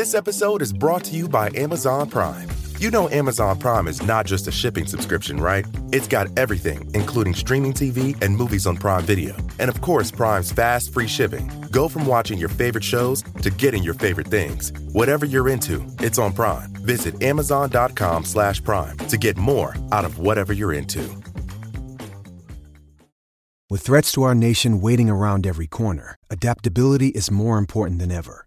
This episode is brought to you by Amazon Prime. You know Amazon Prime is not just a shipping subscription, right? It's got everything, including streaming TV and movies on Prime Video. And of course, Prime's fast, free shipping. Go from watching your favorite shows to getting your favorite things. Whatever you're into, it's on Prime. Visit amazon.com slash prime to get more out of whatever you're into. With threats to our nation waiting around every corner, adaptability is more important than ever.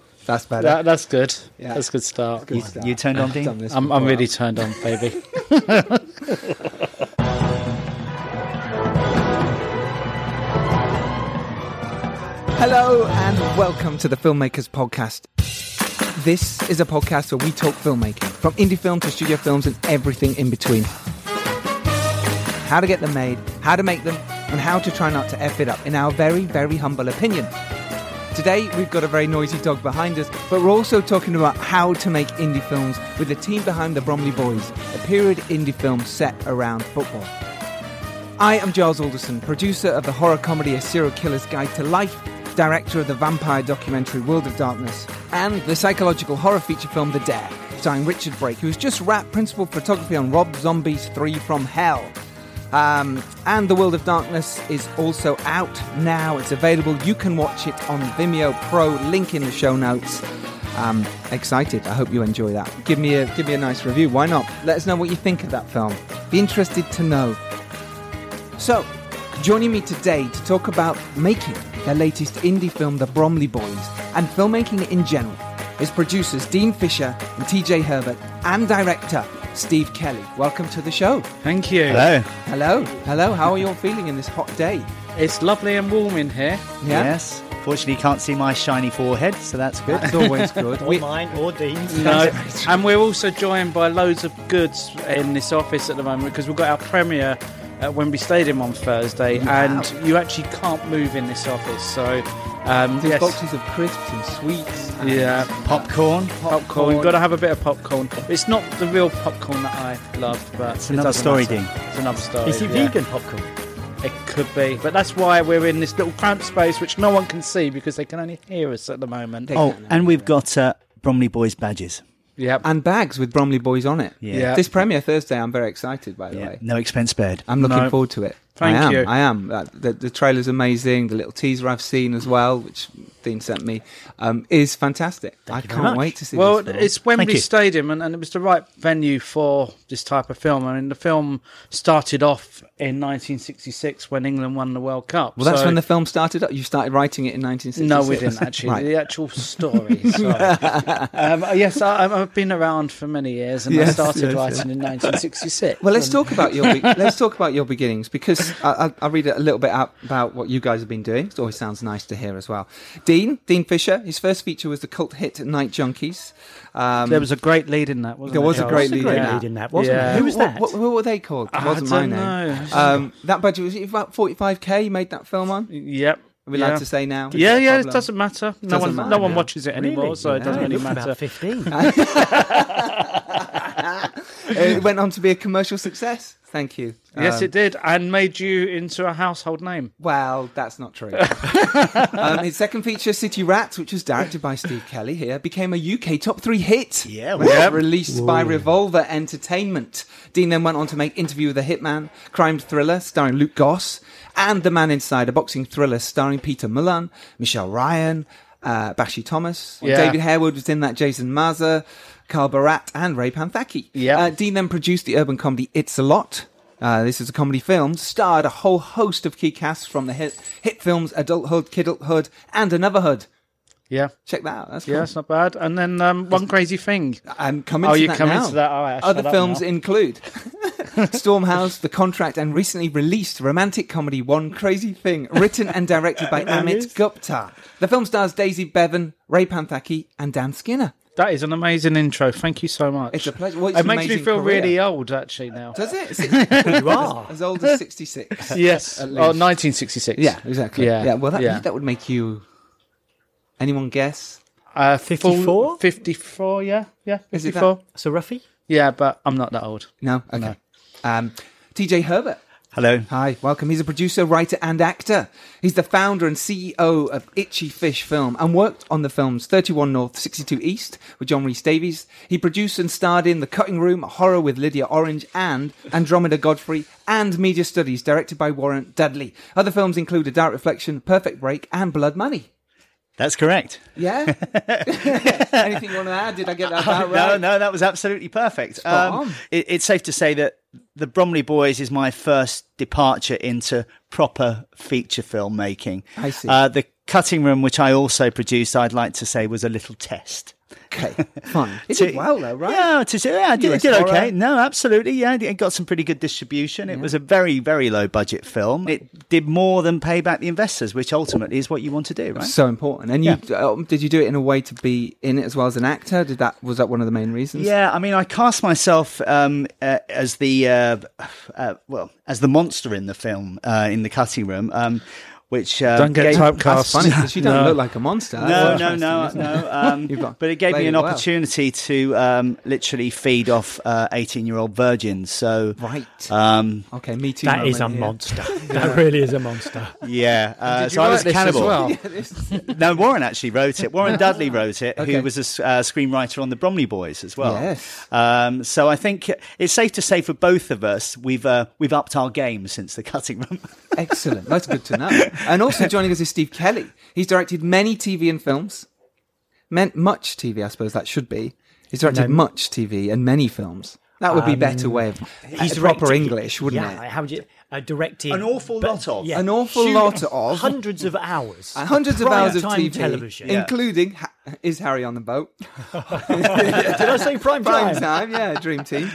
That's better. That, that's good. Yeah. That's a good start. Good You, start. you turned on, I've Dean? I'm, I'm really turned on, baby. Hello and welcome to the Filmmakers Podcast. This is a podcast where we talk filmmaking, from indie film to studio films and everything in between. How to get them made, how to make them, and how to try not to F it up, in our very, very humble opinion. Today, we've got a very noisy dog behind us, but we're also talking about how to make indie films with the team behind the Bromley Boys, a period indie film set around football. I am Giles Alderson, producer of the horror comedy A Serial Killer's Guide to Life, director of the vampire documentary World of Darkness, and the psychological horror feature film The Dare, starring Richard Brake, who has just wrapped principal photography on Rob Zombie's Three from Hell. Um, and The World of Darkness is also out now. It's available. You can watch it on Vimeo Pro. Link in the show notes. Um, excited. I hope you enjoy that. Give me a give me a nice review. Why not? Let us know what you think of that film. Be interested to know. So, joining me today to talk about making their latest indie film, The Bromley Boys, and filmmaking in general, is producers Dean Fisher and TJ Herbert, and director Steve Kelly. Welcome to the show. Thank you. Hello. Hello, hello. How are you all feeling in this hot day? It's lovely and warm in here. Yeah, Yes. Fortunately, you can't see my shiny forehead, so that's good. that's always good. Or We- mine or Dean's. No, and we're also joined by loads of goods in this office at the moment because we've got our premiere at Wembley Stadium on Thursday, and you actually can't move in this office. So, um, yes, boxes of crisps and sweets. and yeah, Popcorn. popcorn. You've got to have a bit of popcorn. It's not the real popcorn that I love, but It's another doesn't story, matter. Dean. It's another story. Is it yeah. vegan popcorn? It could be, but that's why we're in this little cramped space, which no one can see because they can only hear us at the moment. They Oh, and we've got uh, Bromley Boys badges. Yep. and bags with Bromley Boys on it. Yeah. Yeah. This premiere Thursday, I'm very excited. By the Yeah. way, No expense spared. I'm looking No. forward to it. Thank I am. you. I am. Uh, the, the trailer's amazing. The little teaser I've seen as well, which Dean sent me, um, is fantastic. I can't wait to see. Well, this film. it's Wembley you. Stadium, and, and it was the right venue for this type of film. I mean, the film started off in 1966 when England won the World Cup. well, that's so- when the film started. up. You started writing it in 1966. No, we didn't actually. Right. The actual story. um, yes, I, I've been around for many years, and I started yes, writing in 1966. Well, let's talk about your be- let's talk about your beginnings because I, I, I'll read a little bit about what you guys have been doing. It always sounds nice to hear as well. Dean Dean Fisher, his first feature was the cult hit Night Junkies. Um, There was a great lead in that, wasn't There there? was a great What's the lead great in that. lead in that, wasn't Yeah. it? Who was that? What, what were they called? It wasn't my don't name. know. Um, that budget was about 45k. You made that film on. Yep. Are we yeah. allowed to say now? Is Yeah, that a yeah, it doesn't matter. No Doesn't one, matter no one now. watches it anymore, Really? so it doesn't really matter. About 15. it went on to be a commercial success. Thank you. Yes, Um, it did, and made you into a household name. Well, that's not true. um, his second feature, City Rats, which was directed by Steve Kelly here, became a UK top three hit. Yeah, when well- it was released by Revolver Entertainment. Dean then went on to make Interview with a Hitman, crime thriller starring Luke Goss, and The Man Inside, a boxing thriller starring Peter Mullan, Michelle Ryan, uh, Bashi Thomas. Yeah. David Harewood was in that, Jason Maza, Carl Barat, and Ray Panthaki. Yeah. Uh, Dean then produced the urban comedy It's a Lot. Uh, this is a comedy film, starred a whole host of key casts from the hit, hit films Adulthood, Kidulthood, and Anuvahood. Yeah, Check that out. That's cool. yeah, it's not bad. And then um, one crazy thing. I'm coming Oh, to you that come now. into that. All right, Other films include Stormhouse, The Contract, and recently released romantic comedy One Crazy Thing, written and directed by Amit Gupta. The film stars Daisy Bevan, Ray Panthaki, and Dan Skinner. That is an amazing intro. Thank you so much. It's a pleasure. Well, it's it makes me feel career. really old, actually, now. Does it? You are. as old as 66. yes. At Oh, 1966. Yeah, exactly. Yeah. Yeah, well, that, Yeah. that would make you. Anyone guess? Uh, 54? 54, yeah. Yeah, Is it 54. So Ruffy? Yeah, but I'm not that old. No? Okay. Um, TJ Herbert. Hello. Hi, welcome. He's a producer, writer, and actor. He's the founder and CEO of Itchy Fish Film and worked on the films 31 North, 62 East with John Rhys Davies. He produced and starred in The Cutting Room, Horror with Lydia Orange, and Andromeda Godfrey, and Media Studies, directed by Warren Dudley. Other films include A Dark Reflection, Perfect Break, and Blood Money. That's correct. Yeah? Anything you want to add? Did I get that about No, right? no, that was absolutely perfect. Um, on. it, it's safe to say that the Bromley Boys is my first departure into proper feature filmmaking. I see. Uh, the Cutting Room, which I also produced, I'd like to say was a little test. Okay, fun. It To- did well, though, right? Yeah, to, yeah, I did, US did horror. okay. No, absolutely. Yeah, it got some pretty good distribution. It was a very, very low budget film. It did more than pay back the investors, which ultimately is what you want to do, right? So important. And you um, did you do it in a way to be in it as well as an actor? Did that was that one of the main reasons? Yeah, I mean, I cast myself um, uh, as the uh, uh, well as the monster in the film uh, in the cutting room, um, which uh, Don't get gave- typecast. That's funny because you don't No. look like a monster. No, no, no, no. Um, but it gave me an it well. opportunity to um, literally feed off eighteen-year-old virgins. So, Right. um, Okay, me too. That is a here. monster. That really is a monster. yeah. Uh, Did you so I was write a as cannibal. well? No, Warren actually wrote it. Warren Dudley wrote it, Okay. who was a uh, screenwriter on the Bromley Boys as well. Yes. Um, so I think it's safe to say for both of us, we've uh, we've upped our game since the cutting room. Excellent. That's good to know. And also joining us is Steve Kelly. He's directed many TV and films. Meant much TV, I suppose that should be. He's directed No. much TV and many films. That would be a better way of He's proper English, wouldn't yeah, it? How would you uh, directed An awful lot of. An awful lot of- hundreds of hours, And hundreds of hours of TV, television. including ha- is Harry on the boat? Did I say prime Prime time? time, yeah, Dream Team.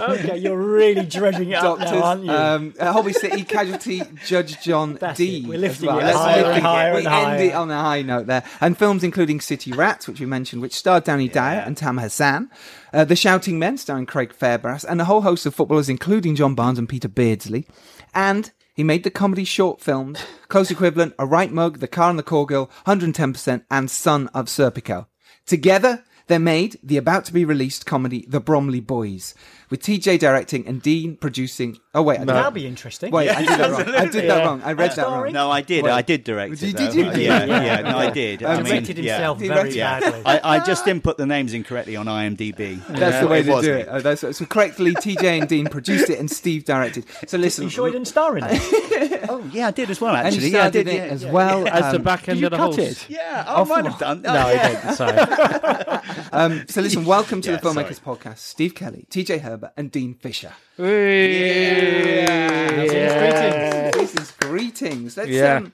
Okay, you're really dredging it up Doctors, now, aren't you? um, uh, Holby City Casualty, Judge John That's D. it. We're lifting well. it Let's higher and it. higher We and end higher. it on a high note there. And films including City Rats, which we mentioned, which starred Danny Dyer and Tam Hassan, uh, The Shouting Men, starring Craig Fairbrass, and a whole host of footballers, including John Barnes and Peter Beardsley. And he made the comedy short films, close equivalent, A Right Mug, The Car and the Call Girl, 110%, and Son of Serpico. Together, they made the about to be released comedy The Bromley Boys, with TJ directing and Dean producing. Oh wait, I did That'll be interesting. Wait, I did that wrong. I did that Yeah. wong. I read that wrong. No, I did. Wait. I did direct Did- it. did you? Yeah, yeah. No, I did. I mean, Directed himself He very Yeah, badly. I, I just input the names incorrectly on IMDb. That's the way to do it. Oh, that's, so correctly, TJ and Dean produced it, and Steve directed. So listen, you sure he didn't star in it? Oh, yeah, I did as well. Actually, he yeah, I did it as well. As the um, back end of the cut horse. it? Yeah, I might have done. No, I didn't. Sorry. Um, so listen, welcome to the Filmmakers Podcast. Steve Kelly, TJ Herbert, and Dean Fisher. Yeah. This is greetings. Let's, Yeah. um,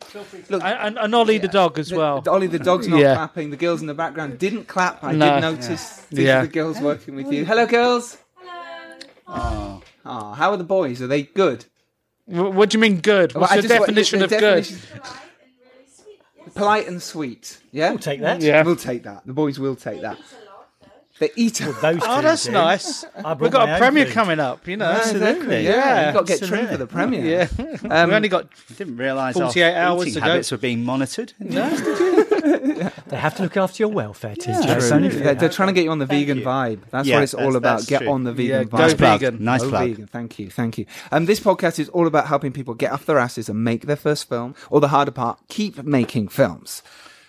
look, And, and, and Ollie the dog as well. the- Ollie the dog's not Yeah. clapping. The girls in the background didn't clap. I No. did notice. These Yeah. are the girls working with you. Hello, girls. Hello. Oh, how are the boys? Are they good? Wh- what do you mean good? What's Well, the just- definition the of good? Polite and sweet. Yeah, We'll take that. Yeah. We'll take that. The boys will take that. They eat. Those Oh, two that's do. nice. We've got a premiere food. coming up, you know. Absolutely. Yeah, Yeah, you've got to get trimmed for the premiere. Yeah. Um, we only got Didn't realise 48 our hours eating to go. habits were being monitored. They have to look after your welfare, TJ. True. It's They're, they're trying to get you on the vegan you. vibe. That's Yeah, what it's all about. Get true. on the Yeah, vegan go vibe. Nice plug. vegan. Nice Go plug. vegan. Thank you, thank you. Um, this podcast is all about helping people get off their asses and make their first film, or the harder part, keep making films.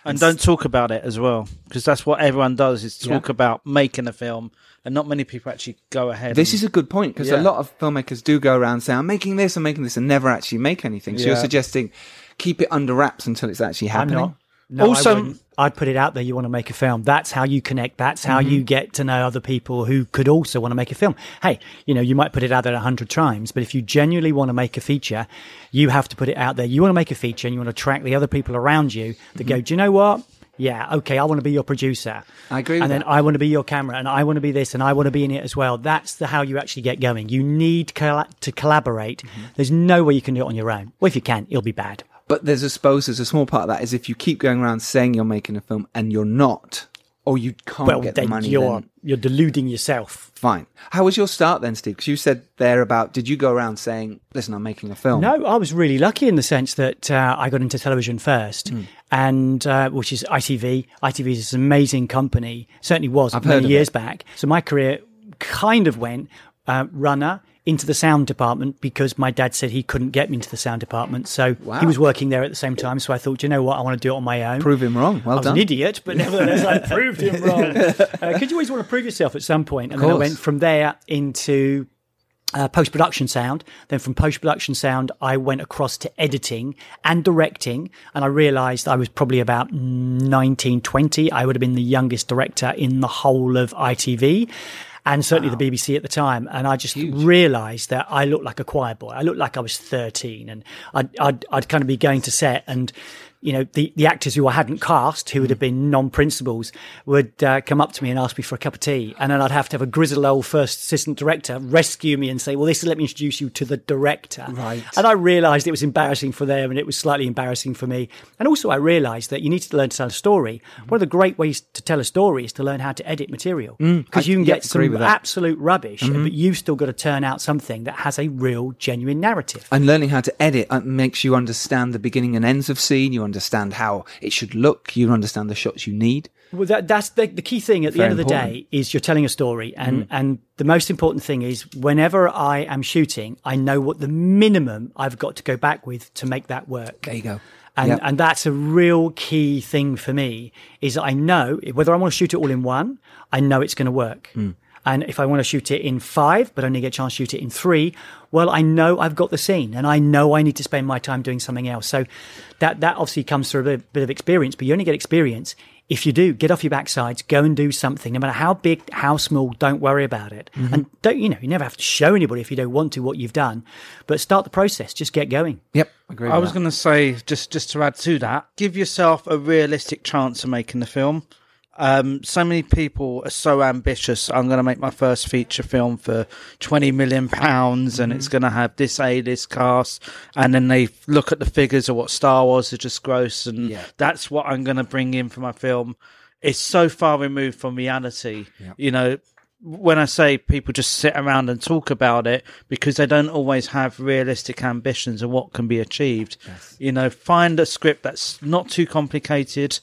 And don't talk about it as well because that's what everyone does is talk Yeah. about making a film and not many people actually go ahead This and- is a good point because a lot of filmmakers do go around saying, "I'm making this, I'm making this," and never actually make anything. So you're suggesting keep it under wraps until it's actually happening. No, Also- I wouldn't. I'd put it out there. You want to make a film. That's how you connect. That's how Mm-hmm. you get to know other people who could also want to make a film. Hey, you know, you might put it out there a hundred times, but if you genuinely want to make a feature, you have to put it out there. You want to make a feature and you want to attract the other people around you that go, do you know what? Yeah, okay, I want to be your producer. I agree with And then that. I want to be your camera and I want to be this and I want to be in it as well. That's the how you actually get going. You need to collaborate. Mm-hmm. There's no way you can do it on your own. Well, if you can, it'll be bad. But there's, I suppose, there's a small part of that is if you keep going around saying you're making a film and you're not, or you can't well, get the money. you're then you're deluding yourself. fine. How was your start then, Steve? Because you said there about did you go around saying, "Listen, I'm making a film." No, I was really lucky in the sense that uh, I got into television first, Hmm. and uh, which is ITV. ITV is an amazing company. Certainly was I've many years it. back. So my career kind of went uh, runner into the sound department because my dad said he couldn't get me into the sound department. So Wow. he was working there at the same time. So I thought, you know what, I want to do it on my own. Prove him wrong. Well I was done. an idiot, but nevertheless, I proved him wrong. Because you always want to prove yourself at some point. And then I went from there into uh, post production sound. Then from post production sound, I went across to editing and directing. And I realized I was probably about 19, 20. I would have been the youngest director in the whole of ITV. And certainly the BBC at the time. And I just realized that I looked like a choir boy. I looked like I was 13 and I'd, I'd, I'd kind of be going to set and you know, the, the actors who I hadn't cast, who would have been non-principals, would uh, come up to me and ask me for a cup of tea. And then I'd have to have a grizzled old first assistant director rescue me and say, well, this is let me introduce you to the director. Right. And I realised it was embarrassing for them and it was slightly embarrassing for me. And also I realised that you need to learn to tell a story. One of the great ways to tell a story is to learn how to edit material. Because you can get some absolute rubbish, but you've still got to turn out something that has a real, genuine narrative. and learning how to edit uh, makes you understand the beginning and ends of scene. You understand how it should look. You understand the shots you need. Well, that, that's the, the key thing at the Very end of the important. day is you're telling a story, and and the most important thing is whenever I am shooting, I know what the minimum I've got to go back with to make that work. There you go. And Yep. and that's a real key thing for me is I know whether I want to shoot it all in one, I know it's going to work. Hmm. And if I want to shoot it in five, but only get a chance to shoot it in three, well, I know I've got the scene and I know I need to spend my time doing something else. So that, that obviously comes through a bit, bit of experience, but you only get experience if you do get off your backsides, go and do something, no matter how big, how small, don't worry about it. Mm-hmm. And don't, you know, you never have to show anybody if you don't want to what you've done, but start the process, just get going. Yep, agree. I was going to say just just to add to that, give yourself a realistic chance of making the film. Um, so many people are so ambitious. I'm going to make my first feature film for 20 million pounds, and it's going to have this A list cast. And then they look at the figures of what Star Wars has just gross, and Yeah. that's what I'm going to bring in for my film. It's so far removed from reality. You know, when I say people just sit around and talk about it because they don't always have realistic ambitions of what can be achieved. You know, find a script that's not too complicated.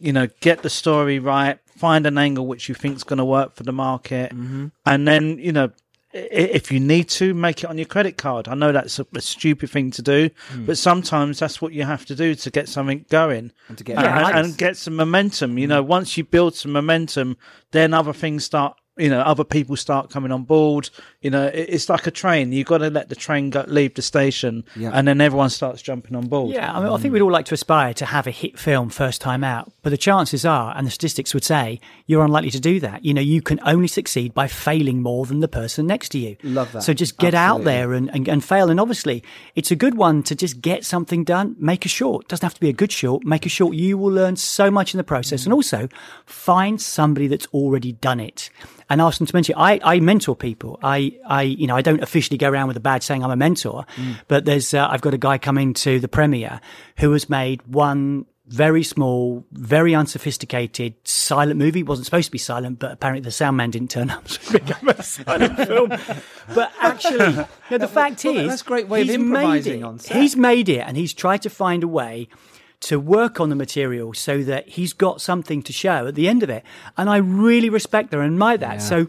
You know, get the story right. Find an angle which you think is going to work for the market, mm-hmm. and then you know. If you need to make it on your credit card, I know that's a, a stupid thing to do, mm. but sometimes that's what you have to do to get something going And to get and, and- and get some momentum. You mm. know, once you build some momentum, then other things start. You know, other people start coming on board. You know, it, it's like a train. you've got to let the train go, leave the station, Yeah. and then everyone starts jumping on board. Yeah, I, mean, I think we'd all like to aspire to have a hit film first time out, but the chances are, and the statistics would say, you're unlikely to do that. You know, you can only succeed by failing more than the person next to you. Love that. So just get out there and, and, and fail. And obviously, it's a good one to just get something done. Make a short. Doesn't have to be a good short. Make a short. You will learn so much in the process. And also, find somebody that's already done it. And ask them to mentor. I, I mentor people. I, I, you know, I don't officially go around with a badge saying I'm a mentor, but there's, uh, I've got a guy coming to the premiere who has made one very small, very unsophisticated silent movie. It wasn't supposed to be silent, but apparently the sound man didn't turn up, so it became a silent film. But actually, no, the fact well, is, that's a great way of improvising it. on set. He's made it, and he's tried to find a way to work on the material so that he's got something to show at the end of it. And I really respect that and admire that. So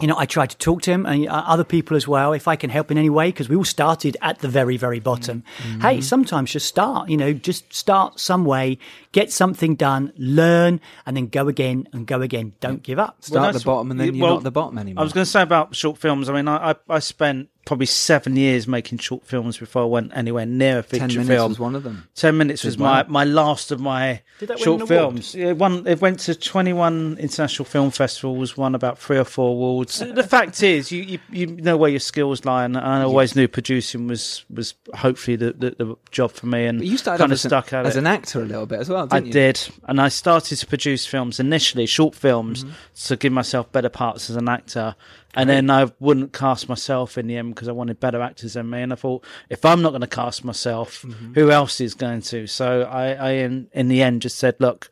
you know, I try to talk to him and uh, other people as well, if I can help in any way, because we all started at the very, very bottom. Mm-hmm. Hey, sometimes just start, you know, just start some way, get something done, learn, and then go again and go again. Don't give up. Start at the bottom and then what- you're well, not at the bottom anymore. I was going to say about short films. I mean, I, I, I spent probably seven years making short films before I went anywhere near a feature Ten minutes film. was one of them. Ten minutes was my, my last of my Did that short an films. Yeah, one it went to twenty one international film festivals, won about three or four awards. the fact is, you, you you know where your skills lie, and I always knew producing was was hopefully the, the, the job for me. And But you started kind of as, an, stuck at as it. an actor a little bit as well, I didn't you? did, and I started to produce films initially, short films, Mm-hmm. to give myself better parts as an actor. And then I wouldn't cast myself in the end because I wanted better actors than me. And I thought, if I'm not going to cast myself, Mm-hmm. who else is going to? So I, I in, in the end, just said, look,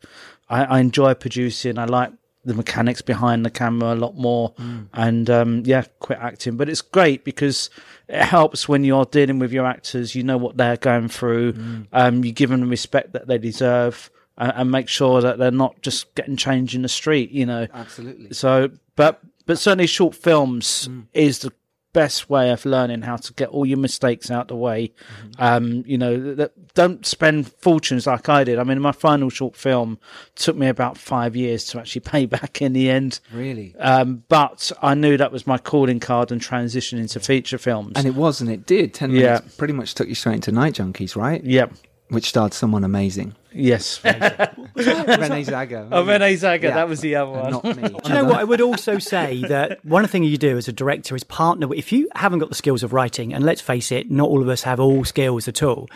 I, I enjoy producing. I like the mechanics behind the camera a lot more, and um, yeah, quit acting. But it's great because it helps when you're dealing with your actors. You know what they're going through. Um, you give them the respect that they deserve, and, and make sure that they're not just getting changed in the street. You know, Absolutely. so, but but certainly short films is the best way of learning how to get all your mistakes out the way. Um, you know, th- don't spend fortunes like I did. I mean, my final short film took me about five years to actually pay back in the end. Really. Um, but I knew that was my calling card and transition into feature films. And it was, and it did. Ten Yeah. minutes pretty much took you straight into Night Junkies, right? yep. Which starred someone amazing. Yes. Renee Zaga. oh, Renee Zaga, Yeah. that was the other one. Not me. Do you know what? I would also say that one of thing you do as a director is partner. with- If you haven't got the skills of writing, and let's face it, not all of us have all skills at all,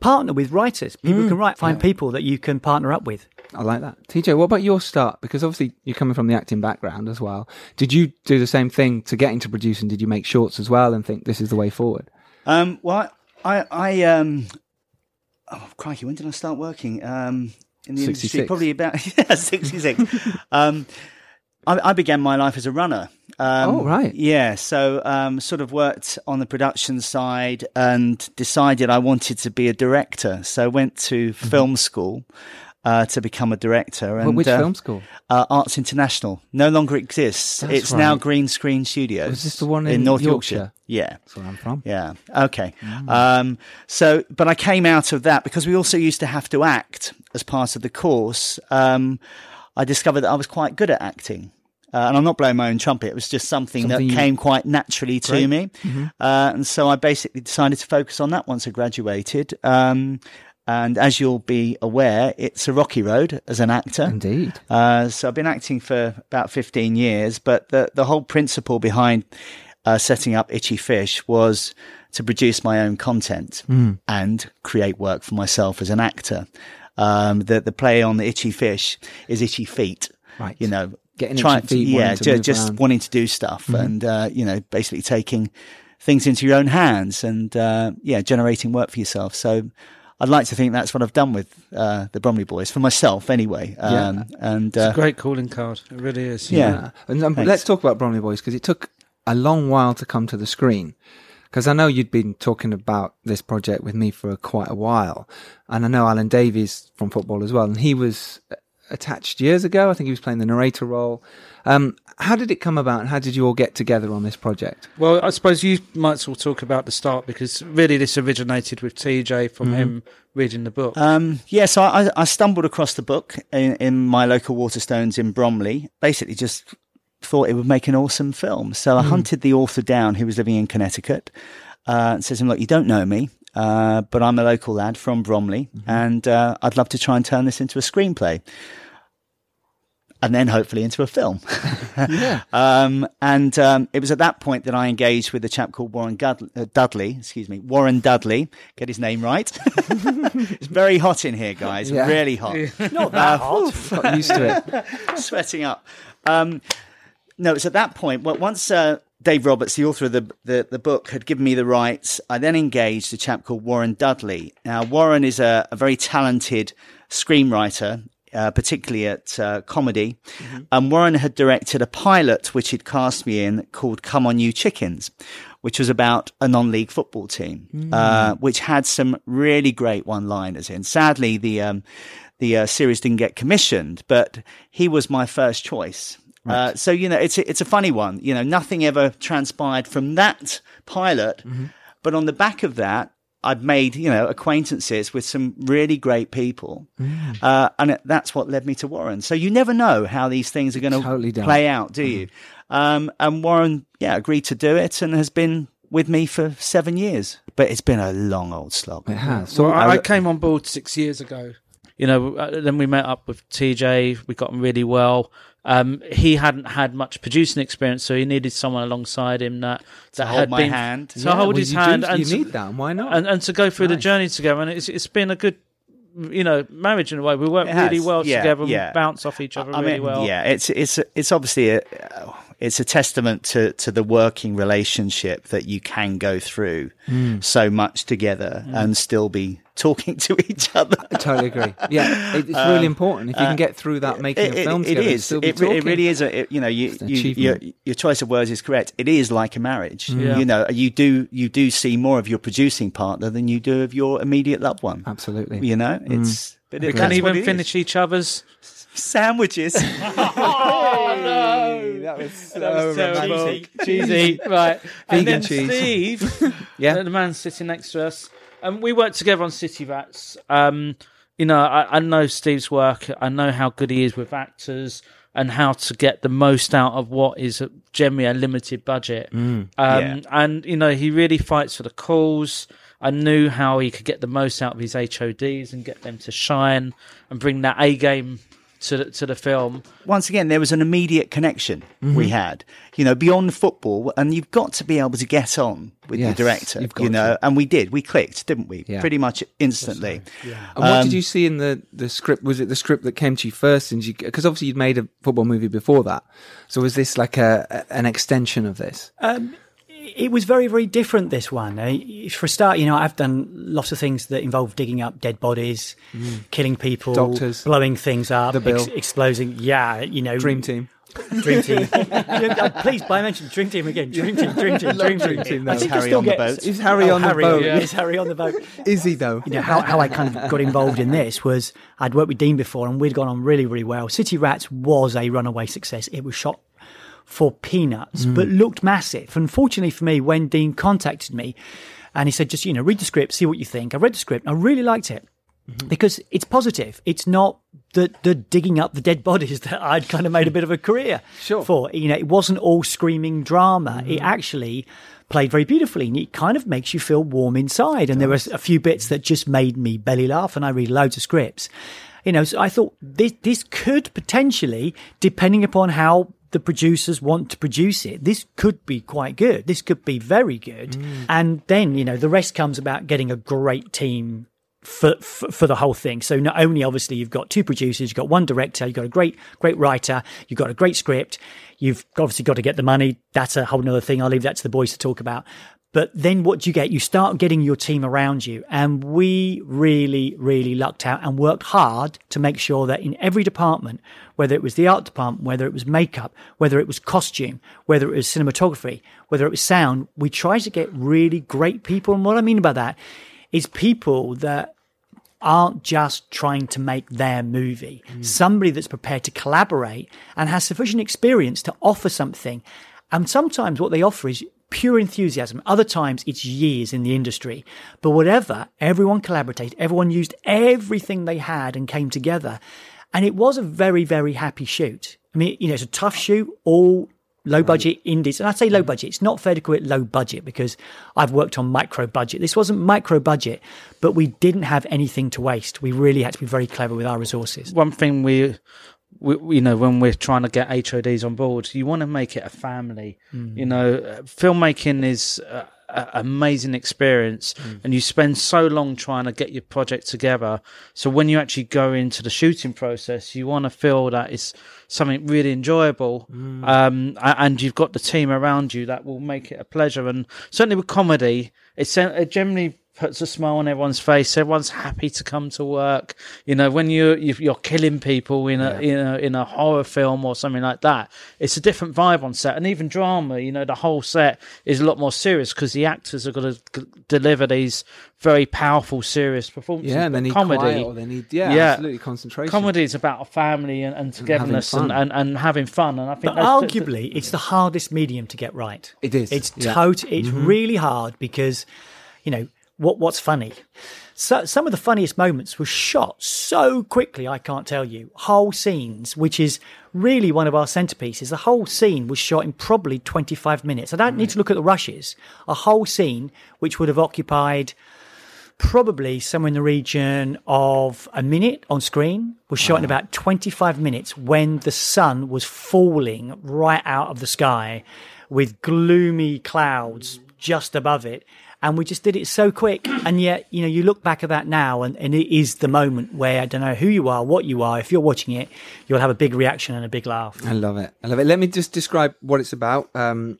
partner with writers. People who can write. Find people that you can partner up with. I like that. TJ, what about your start? Because obviously you're coming from the acting background as well. Did you do the same thing to get into producing? Did you make shorts as well and think this is the way forward? Um, well, I, I, um, oh crikey, when did I start working? Um, in the industry, probably about yeah, sixty six. um, I, I began my life as a runner. Um, Oh, right. Yeah, so um, sort of worked on the production side and decided I wanted to be a director. So went to film school uh, to become a director. And Mm-hmm. Well, which uh, film school? Uh, Arts International no longer exists. That's it's now. Green Screen Studios. Was this the one in North Yorkshire? Yorkshire? Yeah. That's where I'm from. Yeah. Okay. Um, so, but I came out of that because we also used to have to act as part of the course. Um, I discovered that I was quite good at acting. Uh, and I'm not blowing my own trumpet. It was just something, Something that came quite naturally to Great. me. Uh, and so I basically decided to focus on that once I graduated. Um, and as you'll be aware, it's a rocky road as an actor. Indeed. Uh, so I've been acting for about 15 years, but the, the whole principle behind uh, setting up Itchy Fish was to produce my own content and create work for myself as an actor. Um, the, the play on the Itchy Fish is Itchy Feet. Right. You know, Getting trying itchy feet, yeah, to just around. Wanting to do stuff and, uh, you know, basically taking things into your own hands and, uh, yeah, generating work for yourself. So, I'd like to think that's what I've done with uh, the Bromley Boys for myself, anyway. Um, And uh, it's a Great calling card. It really is. Yeah. And um, let's talk about Bromley Boys because it took a long while to come to the screen. Because I know you'd been talking about this project with me for quite a while. And I know Alan Davies from football as well. And he was uh, attached years ago. I think he was playing the narrator role. Um, how did it come about and how did you all get together on this project? Well, I suppose you might as well talk about the start because really this originated with TJ from him reading the book. Um, yeah, so I, I stumbled across the book in, in my local Waterstones in Bromley. Basically, just thought it would make an awesome film. So I hunted the author down, who was living in Connecticut, uh, and said to him, "Look, you don't know me, uh, but I'm a local lad from Bromley, and uh, I'd love to try and turn this into a screenplay." And then hopefully into a film. Yeah. Um, and um, it was at that point that I engaged with a chap called Warren Gud- uh, Dudley. Excuse me, Warren Dudley. Get his name right. it's very hot in here, guys. Yeah. Really hot. Not that hot. Got used to it. Sweating up. Um, no, it's at that point. Well, once uh, Dave Roberts, the author of the, the the book, had given me the rights, I then engaged a chap called Warren Dudley. Now, Warren is a, a very talented screenwriter. Uh, particularly at uh, comedy, and Warren had directed a pilot which he'd cast me in called "Come On You Chickens," which was about a non-league football team, uh, which had some really great one-liners in. Sadly, the um, the uh, series didn't get commissioned, but he was my first choice. Uh, so you know, it's a, it's a funny one. You know, nothing ever transpired from that pilot, but on the back of that, I've made you know acquaintances with some really great people, uh, and it, that's what led me to Warren. So you never know how these things are going to Totally play out, do you? Um, and Warren, yeah, agreed to do it and has been with me for seven years. But it's been a long old slog. It has. So well, I, I I- came on board six years ago. You know, uh, then we met up with TJ. We got on really well. Um, he hadn't had much producing experience, so he needed someone alongside him that that hold had my been hand. to Yeah, hold well, his you hand do- and you to- need that, and why not? and, and to go through the journey together. And it's it's been a good, you know, marriage in a way. We work It really has. well Yeah, together. yeah. and bounce off each other I really mean, well. yeah, it's it's it's obviously a, it's a testament to to the working relationship that you can go through Mm. so much together and still be talking to each other. I totally agree. Yeah, it- it's really important if you can get through that making Um, uh, It, a film it- it together. and is. still be It, re- it really is. A, it- you know, you, you, your, your choice of words is correct. It is like a marriage. Yeah. You know, you do you do see more of your producing partner than you do of your immediate loved one. Absolutely. You know, it's. But We can't that's what even finish each other's. Sandwiches. Oh no, that was so romantic. Cheesy, right? and then cheese. Steve, Yeah. the man sitting next to us, um, we worked together on City Rats. Um, you know, I, I know Steve's work. I know how good he is with actors and how to get the most out of what is generally a limited budget. um, Yeah. And you know, he really fights for the cause. I knew how he could get the most out of his HODs and get them to shine and bring that A game to the, to the film. Once again, there was an immediate connection we had. You know, beyond football, and you've got to be able to get on with Yes, the director. you've got You know, to. and we did. We clicked, didn't we? Yeah. Pretty much instantly. And what Um, did you see in the, the script? Was it the script that came to you first? And because obviously you'd made a football movie before that, so was this like a, a- an extension of this? It was very, very different. This one, Uh, for a start, you know, I've done lots of things that involve digging up dead bodies, killing people, Doctors. blowing things up, The bill. exploding. Yeah, you know, Dream Team. Dream Team. Please, by mention Dream Team again. Dream Team, Dream Team, Dream Team. Dream Team, I though. think Harry on the boat. Is Harry Oh, on the Harry, boat? Yes, Harry on the boat. Is he though? you know how, how I kind of got involved in this was I'd worked with Dean before and we'd gone on really really well. City Rats was a runaway success. It was shot for peanuts but mm. looked massive. Unfortunately for me, when Dean contacted me and he said just you know read the script, see what you think. I read the script. and I really liked it mm-hmm. because it's positive. It's not the the digging up the dead bodies that I'd kind of made a bit of a career Sure. for. You know, it wasn't all screaming drama. It mm-hmm. actually played very beautifully, and it kind of makes you feel warm inside. And there were a few bits that just made me belly laugh. And I read loads of scripts. You know, so I thought this this could potentially, depending upon how the producers want to produce it. This could be quite good. This could be very good. Mm. And then, you know, the rest comes about getting a great team for, for for the whole thing. So not only obviously you've got two producers, you've got one director, you've got a great great writer, you've got a great script, you've obviously got to get the money. That's a whole nother thing. I'll leave that to the boys to talk about. But then what do you get? You start getting your team around you. And we really, really lucked out and worked hard to make sure that in every department, whether it was the art department, whether it was makeup, whether it was costume, whether it was cinematography, whether it was sound, we tried to get really great people. And what I mean by that is people that aren't just trying to make their movie. Mm. Somebody that's prepared to collaborate and has sufficient experience to offer something. And sometimes what they offer is pure enthusiasm. Other times it's years in the industry. But whatever, everyone collaborated, everyone used everything they had and came together. And it was a very, very happy shoot. I mean, you know, it's a tough shoot, all low budget mm. indies. And I say low mm. budget, it's not fair to call it low budget because I've worked on micro budget. This wasn't micro budget, but we didn't have anything to waste. We really had to be very clever with our resources. one thing we, we you know when we're trying to get HODs on board, you want to make it a family. You know, uh, filmmaking is a, a amazing experience, and you spend so long trying to get your project together. So when you actually go into the shooting process, you want to feel that it's something really enjoyable, um, and you've got the team around you that will make it a pleasure. And certainly with comedy, it's it generally puts a smile on everyone's face. Everyone's happy to come to work. You know, when you're you- you're killing people in a you know in a horror film or something like that, it's a different vibe on set. And even drama, you know, the whole set is a lot more serious because the actors are going to deliver these very powerful, serious performances. Yeah, and they need comedy. quiet or they need yeah, Yeah. absolutely concentration. Comedy is about a family and, and togetherness and, fun. and, and, having fun. And I think But that's the- arguably, it's the hardest medium to get right. It is, It's yeah. tot- It's mm-hmm. really hard because, you know, what what's funny. So some of the funniest moments were shot so quickly. I can't tell you whole scenes, which is really one of our centerpieces. The whole scene was shot in probably twenty five minutes. I don't need to look at the rushes. A whole scene which would have occupied probably somewhere in the region of a minute on screen was shot in about 25 minutes when the sun was falling right out of the sky with gloomy clouds just above it. And we just did it so quick. And yet, you know, you look back at that now and, and it is the moment where I don't know who you are, what you are. If you're watching it, you'll have a big reaction and a big laugh. I love it. I love it. Let me just describe what it's about. Um,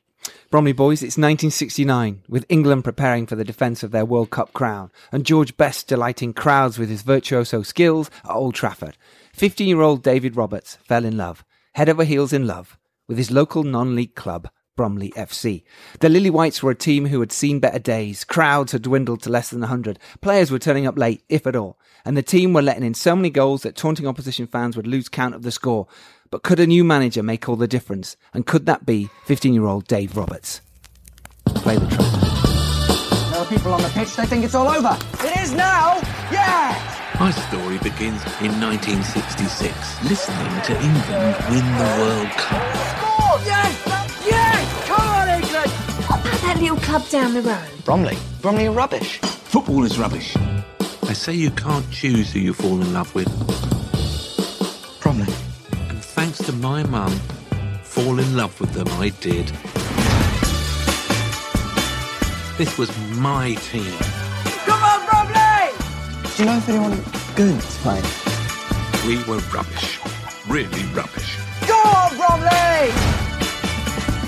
Bromley Boys, it's 1969, with England preparing for the defence of their World Cup crown, and George Best delighting crowds with his virtuoso skills at Old Trafford. 15 year old David Roberts fell in love, head over heels in love, with his local non league club, Bromley FC. The Lily Whites were a team who had seen better days. Crowds had dwindled to less than 100. Players were turning up late, if at all. And the team were letting in so many goals that taunting opposition fans would lose count of the score. But could a new manager make all the difference? And could that be 15 year old Dave Roberts? Play the track. There are people on the pitch, they think it's all over. It is now! Yeah! My story begins in 1966, listening to England win the World Cup. Score! Yes! Yes! That little club down the road? Bromley. Bromley are rubbish. Football is rubbish. They say you can't choose who you fall in love with. Bromley. And thanks to my mum, fall in love with them I did. This was my team. Come on, Bromley! Do you know if anyone good's playing? We were rubbish. Really rubbish. Go on, Bromley!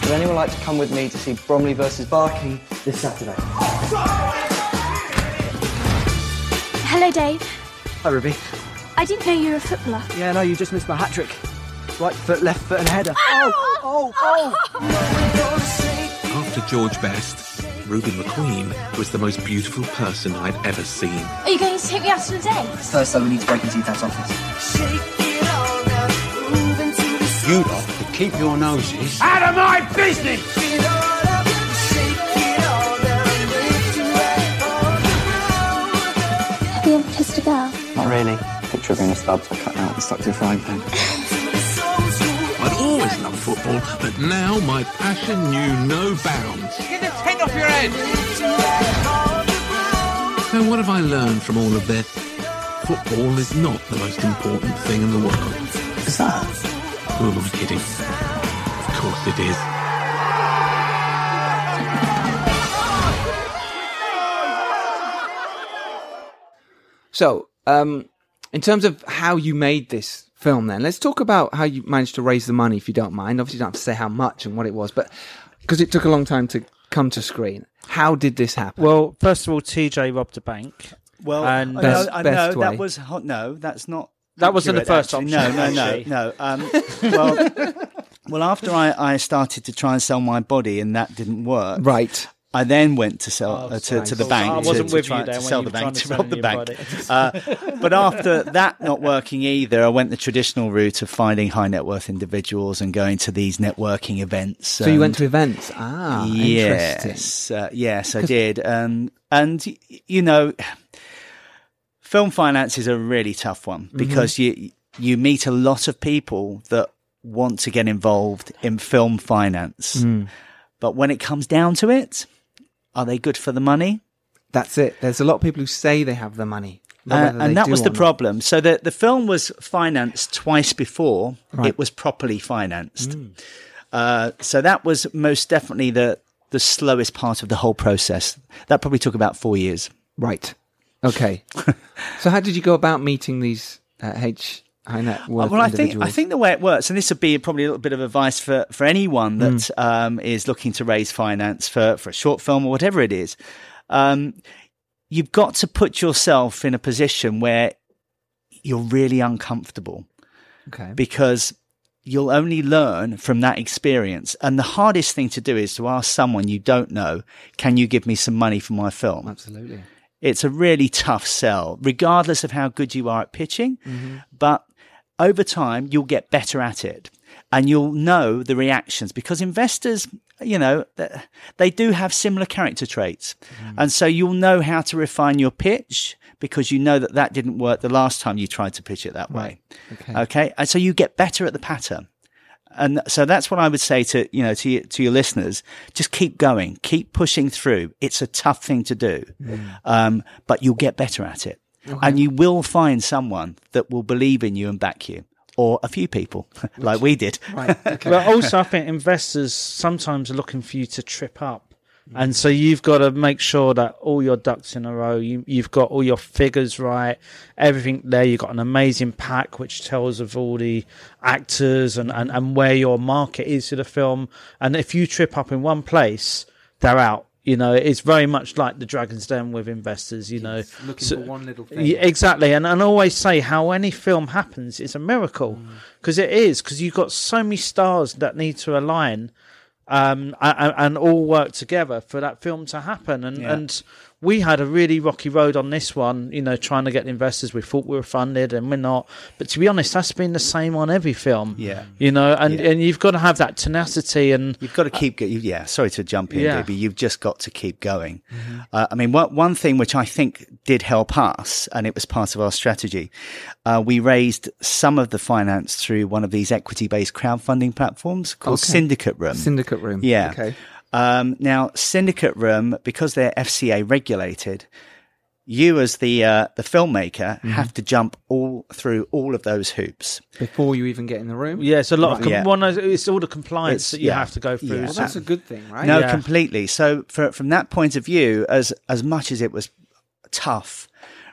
Would anyone like to come with me to see Bromley versus Barking this Saturday? Hello, Dave. Hi, Ruby. I didn't know you were a footballer. Yeah, no, you just missed my hat trick. Right foot, left foot, and header. Oh, oh, oh! After George Best, Ruby McQueen was the most beautiful person I'd ever seen. Are you going to take me out to the date? Thursday, we need to break into your dad's office. You lot could keep your noses. Out of my business! Have you ever kissed a girl? Not really. Picture of being a stud, so I cut out and stuck to a frying pan. I'd always loved football, but now my passion knew no bounds. Get the tent off your head! So what have I learned from all of this? Football is not the most important thing in the world. Is that? Who am I kidding? Of course it is. So, um, in terms of how you made this film, then let's talk about how you managed to raise the money, if you don't mind. Obviously, you don't have to say how much and what it was, but because it took a long time to come to screen, how did this happen? Well, first of all, TJ robbed a bank. Well, And I Best- know, I best know that way. was hot. No, that's not. That wasn't the first actually. option, No, no, no, no. Um, well, well, after I, I started to try and sell my body and that didn't work, right. I then went to sell Oh, uh, to, to the nice. bank. I to- wasn't to, with try, you then to sell you the bank to to rob the bank. Uh, but after that not working either, I went the traditional route of finding high net worth individuals and going to these networking events. So you went to events. Ah, interesting. Yes, uh, yes, I did. Um, and you know, film finance is a really tough one Mm-hmm. because you you meet a lot of people that want to get involved in film finance, Mm. but when it comes down to it, are they good for the money? That's it. There's a lot of people who say they have the money, Uh, and that was the problem. So the the film was financed twice before Right. it was properly financed. Mm. Uh, so that was most definitely the the slowest part of the whole process. That probably took about four years. Right. Okay. so how did you go about meeting these uh, H high net worth well, I think? I think the way it works, and this would be probably a little bit of advice for for anyone that Mm. um, is looking to raise finance for for a short film or whatever it is. Um, you've got to put yourself in a position where you're really uncomfortable. okay. because you'll only learn from that experience. And the hardest thing to do is to ask someone you don't know, can you give me some money for my film? Absolutely. It's a really tough sell, regardless of how good you are at pitching. Mm-hmm. But over time, you'll get better at it and you'll know the reactions because investors, you know, they do have similar character traits. Mm. And so you'll know how to refine your pitch because you know that that didn't work the last time you tried to pitch it that way. Okay. Okay. And so you get better at the pattern. And so that's what I would say to, you know, to, to your listeners. Just keep going, keep pushing through. It's a tough thing to do. Um, but you'll get better at it and you will find someone that will believe in you and back you. or a few people, like we did. Right. Okay. But also, I think investors sometimes are looking for you to trip up. And so you've got to make sure that all your ducks in a row, you, you've got all your figures right, everything there. You've got an amazing pack which tells of all the actors and, and, and where your market is to the film. And if you trip up in one place, they're out. You know, it's very much like the Dragon's Den with investors, you know. looking So- for one little thing. exactly, and and I always say how any film happens is a miracle Mm. because it is because you've got so many stars that need to align um, and, and all work together for that film to happen. And Yeah. and we had a really rocky road on this one, you know, trying to get investors. We thought we were funded, and we're not. But to be honest, that's been the same on every film. Yeah. you know, and Yeah. and you've got to have that tenacity and. You've got to keep. go- Yeah, sorry to jump in, Yeah. Davey. You've just got to keep going. Uh, I mean, one one thing which I think did help us, and it was part of our strategy, uh, we raised some of the finance through one of these equity-based crowdfunding platforms called Okay. Syndicate Room. Syndicate room. Yeah. Okay. Um, now, Syndicate Room, because they're FCA regulated, you as the uh, the filmmaker Mm-hmm. have to jump all through all of those hoops. Before you even get in the room. Yeah, it's a lot of com- Yeah. one. It's all the compliance It's- that you yeah. have to go through. Yeah. Well, So- that's a good thing, right? No, Yeah. completely. So for, from that point of view, as as much as it was tough,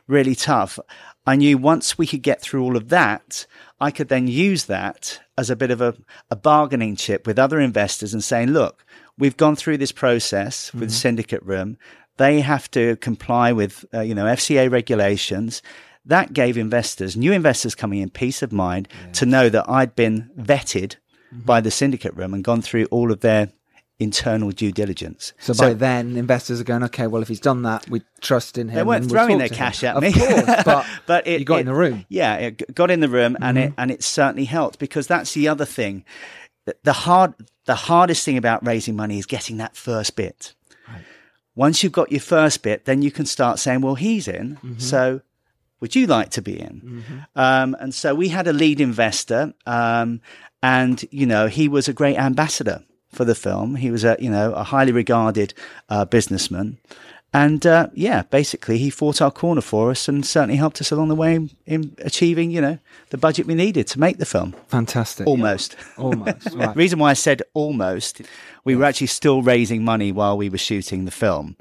really tough, I knew once we could get through all of that, I could then use that as a bit of a, a bargaining chip with other investors and saying, look, we've gone through this process with Syndicate Room. They have to comply with, uh, you know, FCA regulations. That gave investors, new investors coming in, peace of mind to know that I'd been vetted by the Syndicate Room and gone through all of their internal due diligence. So, by then, investors are going, okay, well, if he's done that, we trust in him. They weren't throwing their him. cash at of me, course, but, but it, you got it- in the room. Mm-hmm. Yeah, it got in the room, and it and it certainly helped because that's the other thing. The hard, the hardest thing about raising money is getting that first bit. Once you've got your first bit, then you can start saying, "Well, he's in, Mm-hmm. so." Would you like to be in? Um, and so we had a lead investor, um, and you know he was a great ambassador for the film. He was a you know a highly regarded uh, businessman, and uh, yeah, basically he fought our corner for us and certainly helped us along the way in, in achieving you know the budget we needed to make the film. Fantastic. Almost. Almost. The right. reason why I said almost, we were actually still raising money while we were shooting the film.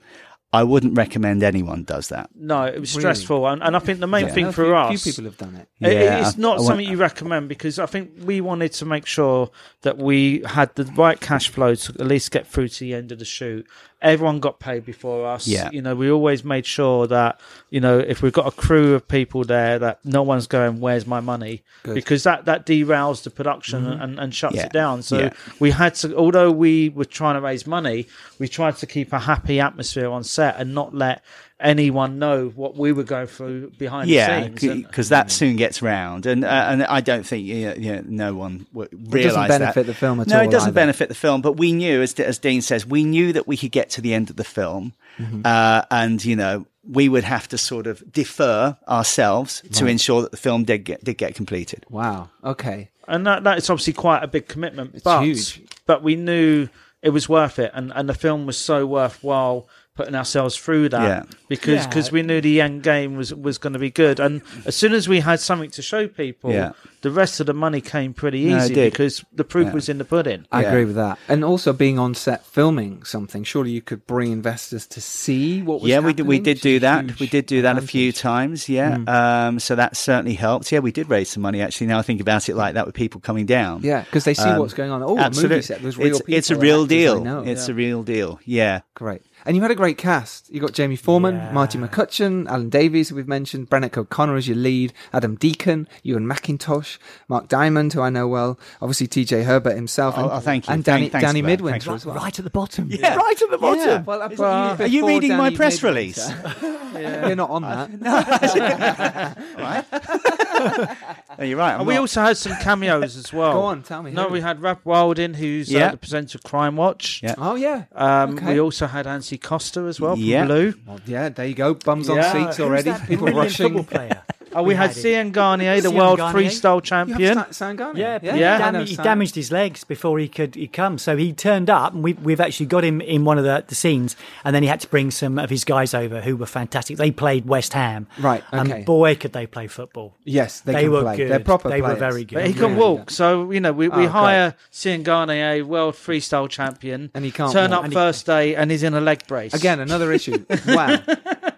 I wouldn't recommend anyone does that. No, it was Really? stressful, and, and I think the main Yeah. thing A for few, us, few people have done it. it- Yeah, it's not I something you recommend because I think we wanted to make sure that we had the right cash flow to at least get through to the end of the shoot. Everyone got paid before us. Yeah. you know, we always made sure that you know if we've got a crew of people there, that no one's going, "Where's my money?" Good. Because that that derails the production mm-hmm. and, and shuts Yeah. it down. So Yeah. we had to, although we were trying to raise money, we tried to keep a happy atmosphere on set and not let anyone know what we were going through behind Yeah, the scenes. And- because that soon gets round, and uh, and I don't think you know, you know, no one w- doesn't benefit that. the film at no, all No, it doesn't either. benefit the film. But we knew, as as Dean says, we knew that we could get to the end of the film, Mm-hmm. uh, and you know we would have to sort of defer ourselves to ensure that the film did get did get completed. Wow. Okay. and that that is obviously quite a big commitment. It's but huge. but we knew it was worth it, and and the film was so worthwhile putting ourselves through that Yeah. because Yeah. because we knew the end game was was going to be good, and as soon as we had something to show people, Yeah. the rest of the money came pretty easy did. because the proof Yeah. was in the pudding. I Yeah. agree with that. And also being on set filming something, surely you could bring investors to see what was yeah, we did. We did do that. We did do that a few times. Yeah. Um, so that certainly helped. Yeah, we did raise some money. Actually, now I think about it like that with people coming down. Yeah, because they see Um, what's going on. Oh, a movie set. There's real it's, people. it's a real deal. It's Yeah. a real deal. Yeah. Great. And you had a great cast. You got Jamie Foreman, Yeah. Martine McCutcheon, Alan Davies, who we've mentioned, Brenock O'Connor as your lead, Adam Deacon, Ewen MacIntosh, Mark Diamond, who I know well, obviously TJ Herbert himself, Oh, and, oh, thank you. and Danny, thanks Danny for. Thanks Midwinter for as well. Right at the bottom. Yeah, right at the bottom. Yeah, well, Is- well, are you before reading my press Midwinter. release? You're not on that. No, you're right. I'm And we not- also had some cameos as well. Go on, tell me No, who. we had Rav Wilding, who's uh, the presenter of Crime Watch. Yeah. Oh yeah. Um, Okay. We also had Antony Costa as well from Yeah. Blue. Well, yeah, there you go. Bums Yeah. on seats already. People brilliant rushing. football player. Oh, we, had it. Séan Garnier, eh, the Séan world Garnier. freestyle You champion. have Sa- Sangani. Yeah, but Yeah. He, I dam- he damaged his legs before he could he come. So he turned up, and we, we've actually got him in one of the, the scenes. And then he had to bring some of his guys over who were fantastic. They played West Ham, Right, um, okay. And boy, could they play football! Yes, they, They can were play. good. They're proper They were very good. But he Yeah. can walk, so you know we, we Oh, hire Séan Garnier, world freestyle champion, And he can't turn walk. up And he- first day and he's in a leg brace Again, another issue. wow.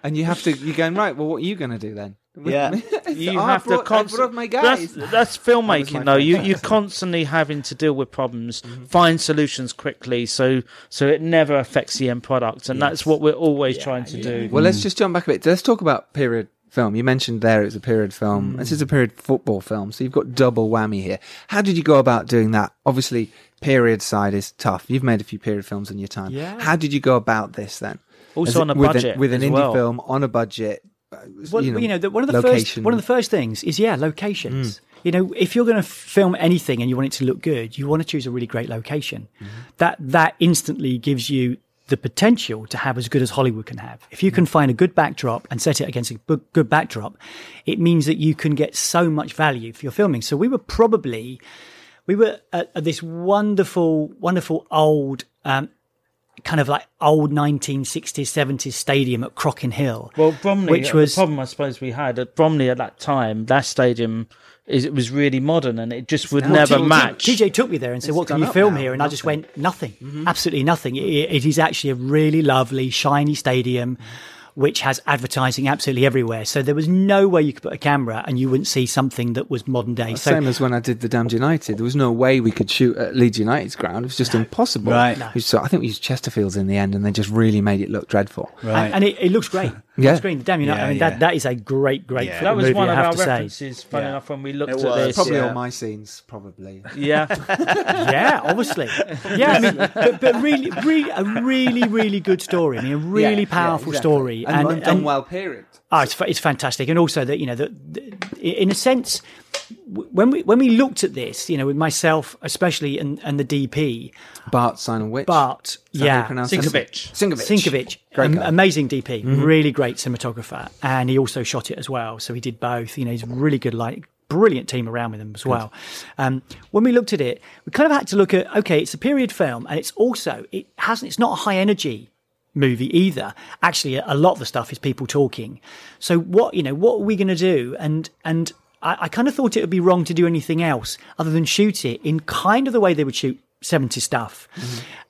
And you have to, you're going, right, well, what are you going to do then? Yeah. You I have to brought- I constantly. brought my guys. That's, that's filmmaking, though. You you're constantly having to deal with problems, Mm-hmm. find solutions quickly, so so it never affects the end product, and that's what we're always trying to do. Well, let's just jump back a bit. Let's talk about period film. You mentioned there it was a period Mm. film. This is a period football film, so you've got double whammy here. How did you go about doing that? Obviously, period side is tough. You've made a few period films in your time. Yeah. How did you go about this then? Also As on a with budget an, with an indie well. film on a budget. Well, you know, the, one of the location. first one of the first things is yeah, locations. Mm. You know, if you're going to film anything and you want it to look good, you want to choose a really great location. Mm-hmm. That that instantly gives you the potential to have as good as Hollywood can have. If you can mm. find a good backdrop and set it against a good backdrop, it means that you can get so much value for your filming. So we were probably we were at, at this wonderful, wonderful old. Um, Kind of like old 1960s, 70s stadium at Crockenhill. Well, Bromley, which was the problem I suppose we had at Bromley at that time. That stadium is it was really modern, and it just would Well, never T- match. TJ took me there and said, It's "What can you film now, here?" And I just nothing. went, "Nothing, mm-hmm. absolutely nothing." It, it is actually a really lovely, shiny stadium, which has advertising absolutely everywhere. So there was no way you could put a camera and you wouldn't see something that was modern day. So Same as when I did the Damned United. There was no way we could shoot at Leeds United's ground. It was just impossible. Right. No. So I think we used Chesterfield's in the end, and they just really made it look dreadful. Right. and, and it, it looks great. Yeah. It's great. Damn, you know, Yeah, I mean, yeah. that, that is a great, great Yeah. film that was movie, one I of have our to say. references. Funny Yeah. enough, when we looked It at was, this, Probably Yeah. all my scenes, probably. yeah, yeah, obviously. Yeah, I mean, but, but really, really, a really, really good story. I mean, a really Yeah, yeah, powerful exactly. story. and, and done well. Period. Oh, it's, it's fantastic, and also that you know, the, the, in a sense, when we when we looked at this, you know, with myself especially and, and the DP, Bart Simon Bart, Is that how you yeah, pronounce it? Sinkovich. Sinkovich. Sinkovich, Great am- guy. amazing DP, really great cinematographer, and he also shot it as well. So he did both. You know, he's really good, like, brilliant team around with him as well. Um, when we looked at it, we kind of had to look at okay, it's a period film, and it's also it hasn't. It's not a high energy movie either. Actually, a lot of the stuff is people talking. So what you know, what are we going to do? And and I, I kind of thought it would be wrong to do anything else other than shoot it in kind of the way they would shoot 70 stuff.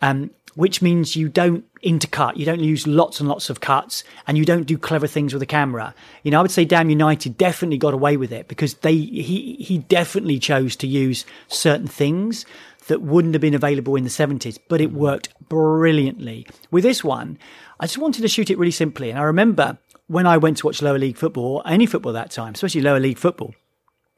Um, which means you don't intercut, you don't use lots and lots of cuts, and you don't do clever things with the camera. You know, I would say Damned United definitely got away with it because they he he definitely chose to use certain things that wouldn't have been available in the 70s, but it worked brilliantly. With this one, I just wanted to shoot it really simply. And I remember when I went to watch lower league football, or any football that time, especially lower league football,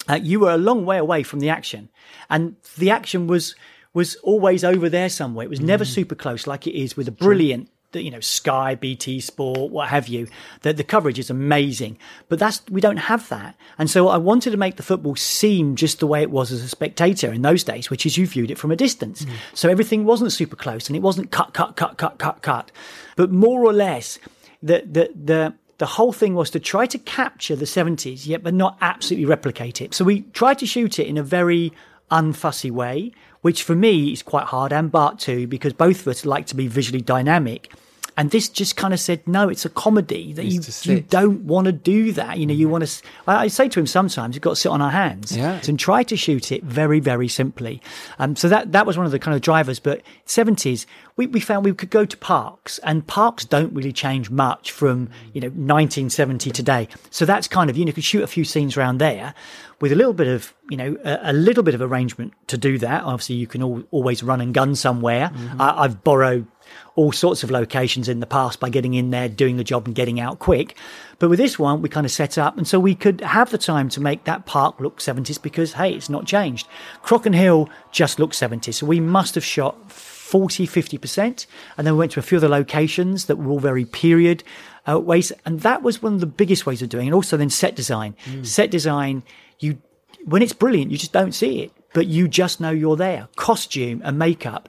uh, you were a long way away from the action, and the action was was always over there somewhere. It was never super close, like it is with a brilliant, the- you know, Sky, BT Sport, what have you. The the coverage is amazing, but that's we don't have that, and so I wanted to make the football seem just the way it was as a spectator in those days, which is you viewed it from a distance. Mm. So everything wasn't super close, and it wasn't cut, cut, cut, cut, cut, cut, but more or less the the the the whole thing was to try to capture the 70s, yet but not absolutely replicate it. So we tried to shoot it in a very unfussy way, which for me is quite hard, and Bart too, because both of us like to be visually dynamic. And this just kind of said, no, it's a comedy that you, you don't want to do that. You know, you want to. I, I say to him sometimes, you've got to sit on our hands Yeah. and try to shoot it very, very simply. Um, so that that was one of the kind of drivers. But seventies, we, we found we could go to parks, and parks don't really change much from you know 1970 today. So that's kind of you know, you could shoot a few scenes around there with a little bit of you know a, a little bit of arrangement to do that. Obviously, you can al always run and gun somewhere. I, I've borrowed all sorts of locations in the past by getting in there, doing the job, and getting out quick. But with this one, we kind of set up, and so we could have the time to make that park look 70s because, hey, it's not changed. Crockenhill just looks 70s. So we must have shot 40, 50%. And then we went to a few other locations that were all very period uh, ways. And that was one of the biggest ways of doing it. And also then set design. Set design, you when it's brilliant, you just don't see it, but you just know you're there. Costume and makeup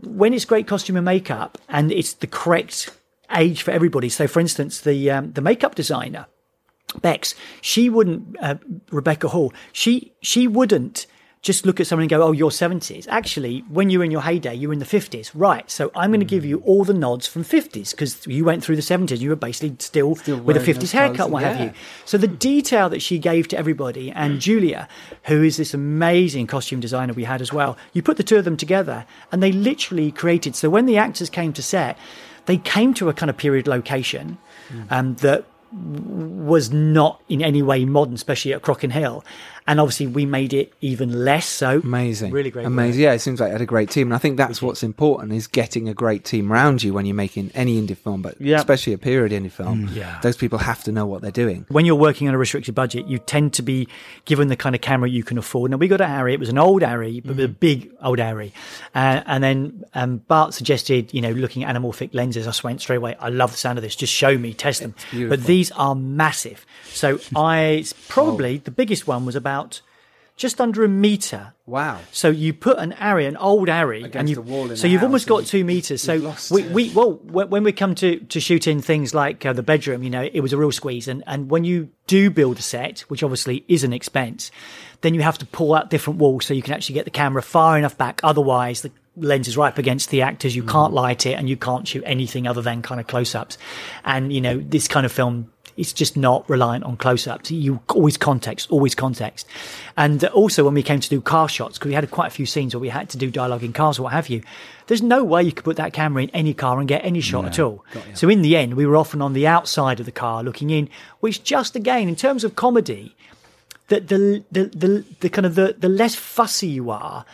when it's great costume and makeup and it's the correct age for everybody. So, for instance, the um, the makeup designer Bex, she wouldn't, uh, Rebecca Hall, she she wouldn't just look at someone and go, oh, you're 70s. Actually, when you were in your heyday, you were in the 50s. Right. So I'm going to give you mm. all the nods from 50s because you went through the 70s. You were basically still, Still with a 50s haircut, what have you. So the detail that she gave to everybody and mm. Julia, who is this amazing costume designer we had as well, you put the two of them together and they literally created. So when the actors came to set, they came to a kind of period location mm. um, that was not in any way modern, especially at Crockenhill. And obviously, we made it even less so. Amazing. Really great. Amazing. Yeah, it seems like you had a great team. And I think that's what's important is getting a great team around you when you're making any indie film, but Yeah. especially a period indie film. Yeah. Those people have to know what they're doing. When you're working on a restricted budget, you tend to be given the kind of camera you can afford. Now, we got a ARRI. It was an old ARRI, but a big old ARRI. Uh, and then um, Bart suggested, you know, looking at anamorphic lenses. I just went straight away. I love the sound of this. Just show me, test them. But these are massive. So I it's probably the biggest one was about just under a meter. Wow. So you put an ARRI, an old ARRI, and you the wall in so you've almost got two meters. So we, it. we well when we come to to shoot in things like uh, the bedroom, you know, it was a real squeeze. And and when you do build a set, which obviously is an expense, then you have to pull out different walls so you can actually get the camera far enough back. Otherwise, the lens is right up against the actors. You can't light it, and you can't shoot anything other than kind of close ups. And you know, this kind of film it's just not reliant on close-ups. You always context, always context. And uh, also when we came to do car shots, because we had quite a few scenes where we had to do dialogue in cars or what have you, there's no way you could put that camera in any car and get any shot at all. So in the end, we were often on the outside of the car looking in, which just again, in terms of comedy, the the the the, the kind of the, the less fussy you are,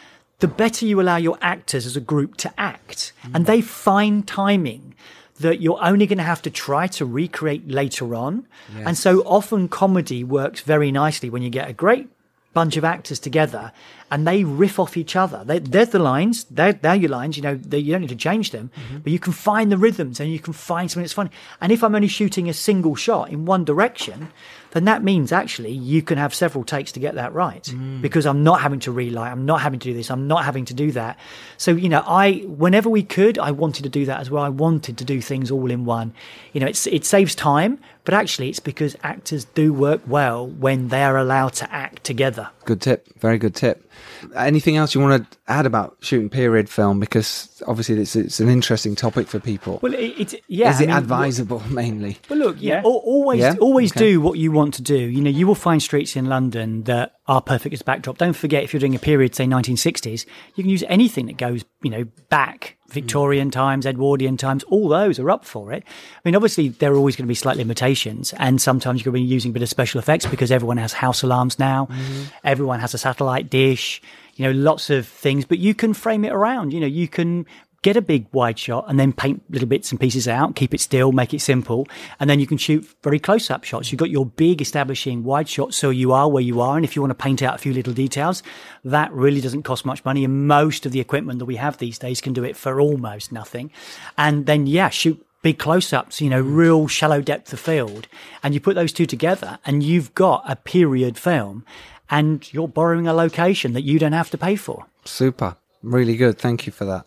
the better you allow your actors as a group to act, and mm. they find timing that you're only going to have to try to recreate later on. And so often comedy works very nicely when you get a great bunch of actors together and they riff off each other. They, they're the lines, they're, they're your lines, you know, they, you don't need to change them, mm-hmm. but you can find the rhythms and you can find something that's funny. And if I'm only shooting a single shot in one direction, then that means actually you can have several takes to get that right mm. because I'm not having to relight, I'm not having to do this, I'm not having to do that. So, you know, I, whenever we could, I wanted to do that as well. I wanted to do things all in one. You know, it's, it saves time, but actually it's because actors do work well when they're allowed to act together. Good tip. Very good tip. Anything else you want to add about shooting period film? Because obviously it's, it's an interesting topic for people. Well, it, it's, yeah. Is I it mean, advisable mainly? Well, look, yeah, Yeah. always, Yeah? always Okay. do what you want to do. You know, you will find streets in London that are perfect as backdrop. Don't forget, if you're doing a period, say 1960s, you can use anything that goes, you know, back Victorian times, Edwardian times. All those are up for it. I mean, obviously, there are always going to be slight limitations, and sometimes you're going to be using a bit of special effects because everyone has house alarms now. Mm-hmm. Everyone has a satellite dish. You know, lots of things, but you can frame it around. You know, you can get a big wide shot and then paint little bits and pieces out, keep it still, make it simple, and then you can shoot very close up shots. You've got your big establishing wide shot, so you are where you are. And if you want to paint out a few little details, that really doesn't cost much money. And most of the equipment that we have these days can do it for almost nothing. And then, yeah, shoot big close ups, you know, mm. real shallow depth of field. And you put those two together and you've got a period film and you're borrowing a location that you don't have to pay for. Super. Really good. Thank you for that.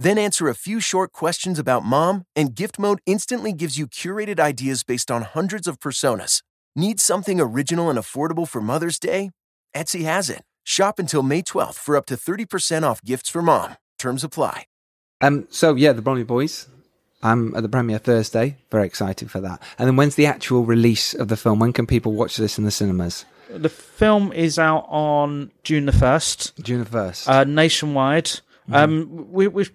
Then answer a few short questions about mom, and gift mode instantly gives you curated ideas based on hundreds of personas. Need something original and affordable for Mother's Day? Etsy has it. Shop until May 12th for up to 30% off gifts for mom. Terms apply. Um, so yeah, the Bromley Boys. I'm at the premiere Thursday. Very excited for that. And then when's the actual release of the film? When can people watch this in the cinemas? The film is out on June the first, June the first. uh, nationwide. Um, we, we,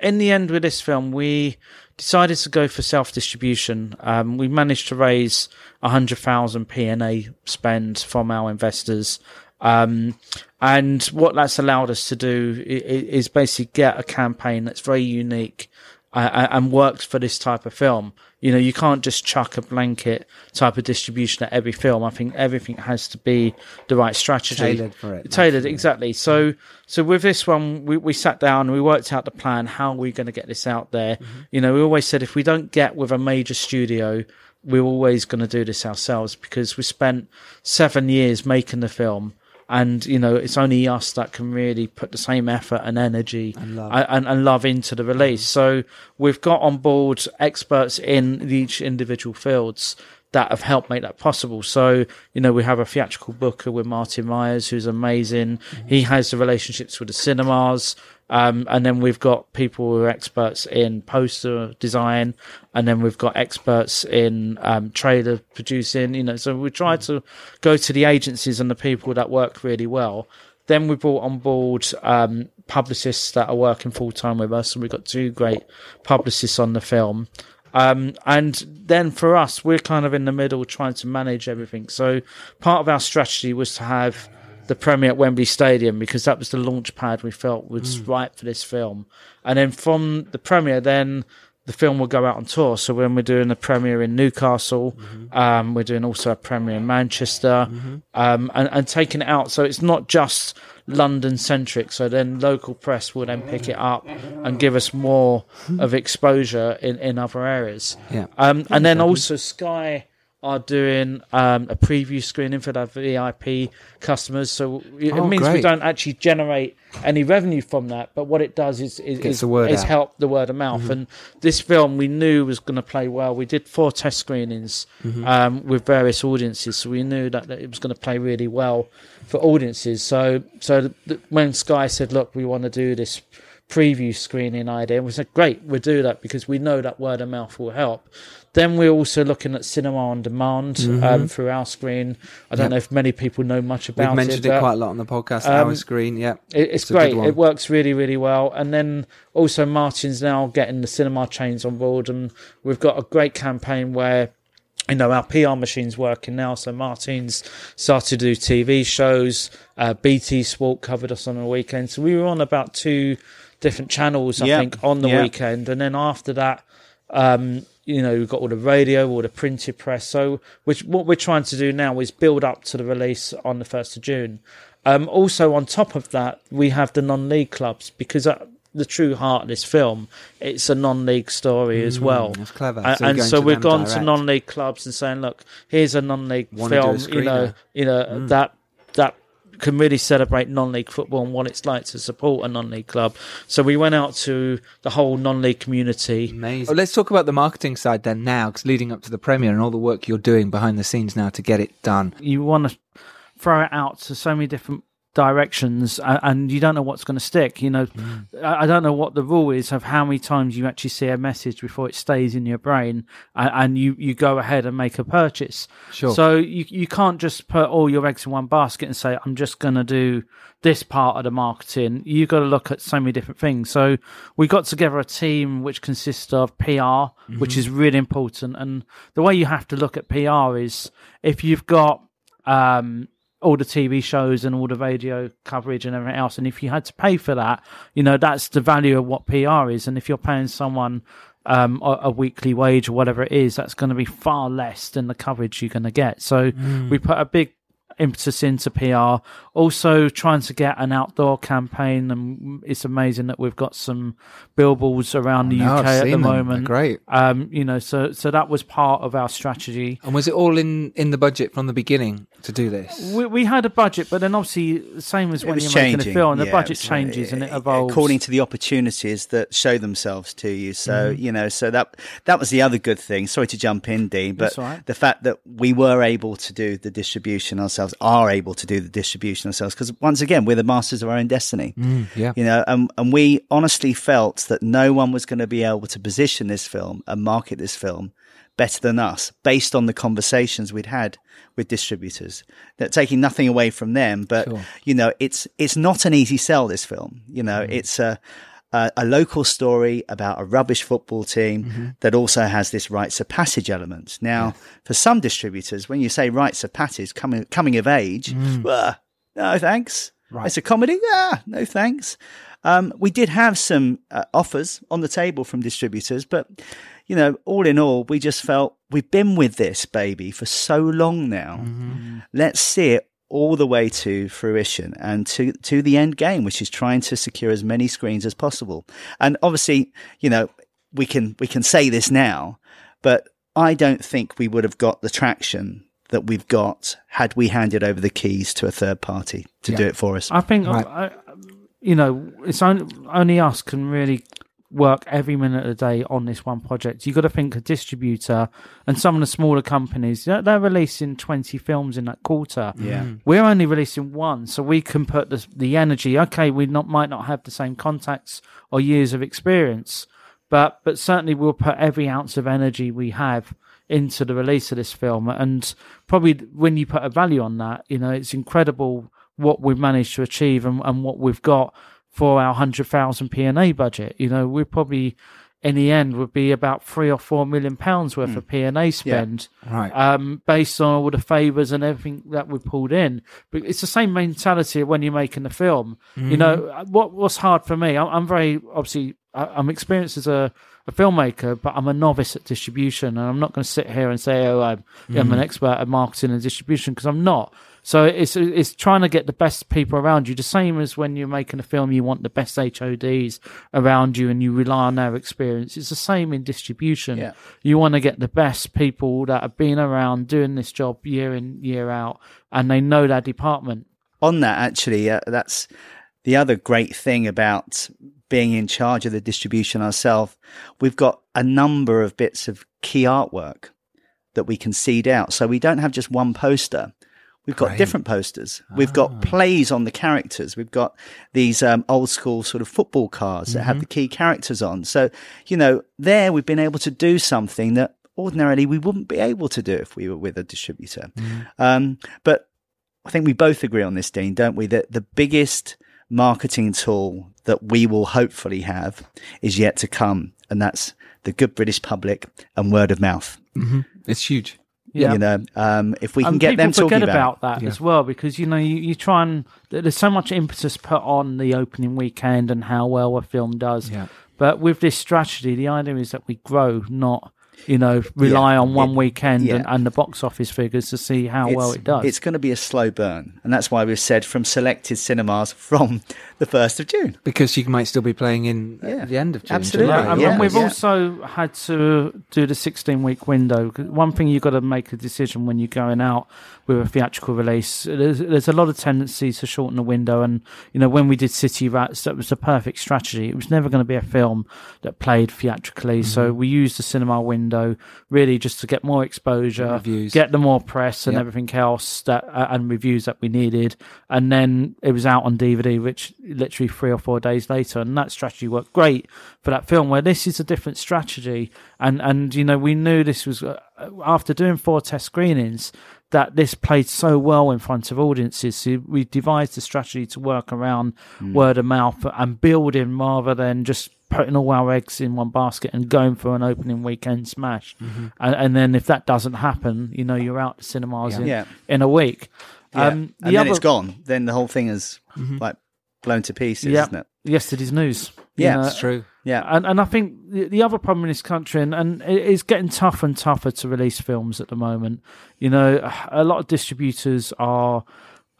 in the end, with this film, we decided to go for self distribution. Um, we managed to raise a hundred thousand P&A spend from our investors. Um, and what that's allowed us to do is basically get a campaign that's very unique uh, and works for this type of film. You know, you can't just chuck a blanket type of distribution at every film. I think everything has to be the right strategy. Tailored for it, Tailored, exactly. So, so with this one, we, we sat down and we worked out the plan. How are we going to get this out there? Mm-hmm. You know, we always said if we don't get with a major studio, we're always going to do this ourselves because we spent seven years making the film. And you know, it's only us that can really put the same effort and energy And love. and, and love into the release. So we've got on board experts in each individual fields that have helped make that possible. So, you know, we have a theatrical booker with Martin Myers, who's amazing. Mm-hmm. He has the relationships with the cinemas. Um, and then we've got people who are experts in poster design, and then we've got experts in um, trailer producing. You know, so we try to go to the agencies and the people that work really well. Then we brought on board um, publicists that are working full time with us, and we've got two great publicists on the film. Um, and then for us, we're kind of in the middle trying to manage everything. So part of our strategy was to have the premiere at Wembley Stadium because that was the launch pad we felt was right for this film. And then from the premiere, then the film will go out on tour. So when we're doing a premiere in Newcastle, um, we're doing also a premiere in Manchester, um, and, and taking it out. So it's not just London centric. So then local press will then pick it up and give us more of exposure in, in other areas. Yeah. Um, and then also Sky are doing um, a preview screening for their VIP customers. So it Oh, means we don't actually generate any revenue from that. But what it does is is, is, is. Mm-hmm. help the word of mouth. And this film we knew was going to play well. We did four test screenings Mm-hmm. um, with various audiences, so we knew that, that it was going to play really well for audiences. So so th- when Sky said, "Look, we want to do this." preview screening idea. We said, great, we'll do that because we know that word of mouth will help. Then we're also looking at cinema on demand um, through Ourscreen. I don't Yep. know if many people know much about it. We've mentioned it, but quite a lot on the podcast. um, Ourscreen, yeah, it, it's, good great. It works really, really well. And then also Martin's now getting the cinema chains on board, and we've got a great campaign where you know our PR machine's working now. So Martin's started to do TV shows. Uh, BT Sport covered us on the weekend, so we were on about two different channels, I Yeah. think, on the Yeah. weekend. And then after that, um, you know, we've got all the radio, all the printed press. So, which what we're trying to do now is build up to the release on the first of June. Um, also, on top of that, we have the non-league clubs because uh, the true heart of this film, it's a non-league story as well. Mm, that's clever. So and so we've gone to non-league clubs and saying, look, here's a non-league Wanna do a film. You know. Mm. you know that that can really celebrate non-league football and what it's like to support a non-league club. So we went out to the whole non-league community. Amazing. Oh, let's talk about the marketing side then now, because leading up to the premiere and all the work you're doing behind the scenes now to get it done. You want to throw it out to so many different directions and you don't know what's going to stick you know. Mm. I don't know what the rule is of how many times you actually see a message before it stays in your brain and, you you go ahead and make a purchase. Sure. so you you can't just put all your eggs in one basket and say i'm just going to do this part of the marketing. You got to look at so many different things. So we got together a team which consists of pr which is really important and the way you have to look at pr is if you've got um all the TV shows and all the radio coverage and everything else. And if you had to pay for that, you know, that's the value of what PR is. And if you're paying someone um, a, a weekly wage or whatever it is, that's going to be far less than the coverage you're going to get. So we put a big impetus into PR. Also trying to get an outdoor campaign, and it's amazing that we've got some billboards around the no, UK at the them. They're moment. great. Um, you know, so so that was part of our strategy. And was it all in in the budget from the beginning to do this? We, we had a budget, but then obviously, the same as It when you're changing. making a film, the budget changes and it evolves. according to the opportunities that show themselves to you. So Mhm. you know, so that that was the other good thing. Sorry to jump in, Dean, but right. the fact that we were able to do the distribution ourselves, are able to do the distribution ourselves, because once again, we're the masters of our own destiny. Mm, yeah. You know, and, and we honestly felt that no one was going to be able to position this film and market this film better than us based on the conversations we'd had with distributors. That taking nothing away from them, but Sure. you know, it's it's not an easy sell. This film, you know, it's a a, a local story about a rubbish football team that also has this rites of passage element. Now, for some distributors, when you say rites of passage, coming coming of age, "Uh, no thanks. Right. It's a comedy. Ah, no thanks. Um, we did have some uh, offers on the table from distributors, but you know, all in all, we just felt we've been with this baby for so long now. Let's see it all the way to fruition and to to the end game, which is trying to secure as many screens as possible. And obviously, you know, we can we can say this now, but I don't think we would have got the traction that we've got had we handed over the keys to a third party to do it for us. I think, Right. I, you know, it's only, only us can really work every minute of the day on this one project. You've got to think a distributor and some of the smaller companies, they're, they're releasing 20 films in that quarter. Yeah. Hmm. We're only releasing one, so we can put the, the energy. Okay, we not might not have the same contacts or years of experience, but but certainly we'll put every ounce of energy we have into the release of this film. And probably when you put a value on that, you know, it's incredible what we've managed to achieve and, and what we've got for our hundred thousand P&A budget. You know, we probably in the end would be about three or four million pounds worth of hmm. P&A spend Right. um, based on all the favors and everything that we pulled in. But it's the same mentality when you're making the film. You know, mm-hmm. uh, what what's hard for me? I'm, I'm very obviously I'm experienced as a, a filmmaker, but I'm a novice at distribution, and I'm not going to sit here and say, "Oh, I'm, I'm an mm-hmm. expert at marketing and distribution," because I'm not. So it's it's trying to get the best people around you. The same as when you're making a film, you want the best HODs around you, and you rely on their experience. It's the same in distribution. Yeah. You want to get the best people that have been around doing this job year in year out, and they know their department. on that actually uh, that's the other great thing about being in charge of the distribution ourselves we've got a number of bits of key artwork that we can seed out so we don't have just one poster we've got Great. different posters we've got plays on the characters we've got these um, old school sort of football cards that have the key characters on so you know there we've been able to do something that ordinarily we wouldn't be able to do if we were with a distributor um, but I think we both agree on this, Dean, don't we? That the biggest marketing tool that we will hopefully have is yet to come, and that's the good British public and word of mouth. hmm It's huge. Yeah. You know, um, if we can and get them talking about, about, that Yeah. as well because you know you, you try and there's so much impetus put on the opening weekend and how well a film does Yeah. but with this strategy the idea is that we grow not you know rely Yeah. on one It- weekend and, yeah. and the box office figures to see how it's, well it does It's going to be a slow burn, and that's why we've said from selected cinemas from the first of June. Because you might still be playing in Yeah. at the end of June. Absolutely. July. and, Yeah, and we've yeah. also had to do the 16 week window. One thing you've got to make a decision when you're going out with a theatrical release. There's, there's a lot of tendency to shorten the window. And, you know, when we did City Rats, that was the perfect strategy. It was never going to be a film that played theatrically. So Mm-hmm. we used the cinema window really just to get more exposure, Reviews. get the more press and Yep. everything else that uh, and reviews that we needed. And then it was out on DVD, which literally three or four days later. And that strategy worked great for that film. Where this is a different strategy, and and you know we knew this was uh, after doing four test screenings that this played so well in front of audiences. So we devised a strategy to work around word of mouth and building rather than just putting all our eggs in one basket and going for an opening weekend smash. And, and then if that doesn't happen, you know, you're out to cinemas Yeah. in, Yeah. in a week. Yeah. Um, and the then other- it's gone. Then the whole thing is like blown to pieces, Yeah. isn't it? Yesterday's news. Yeah, know. That's true. Yeah. And and I think the, the other problem in this country, and, and it is getting tougher and tougher to release films at the moment. You know, a lot of distributors are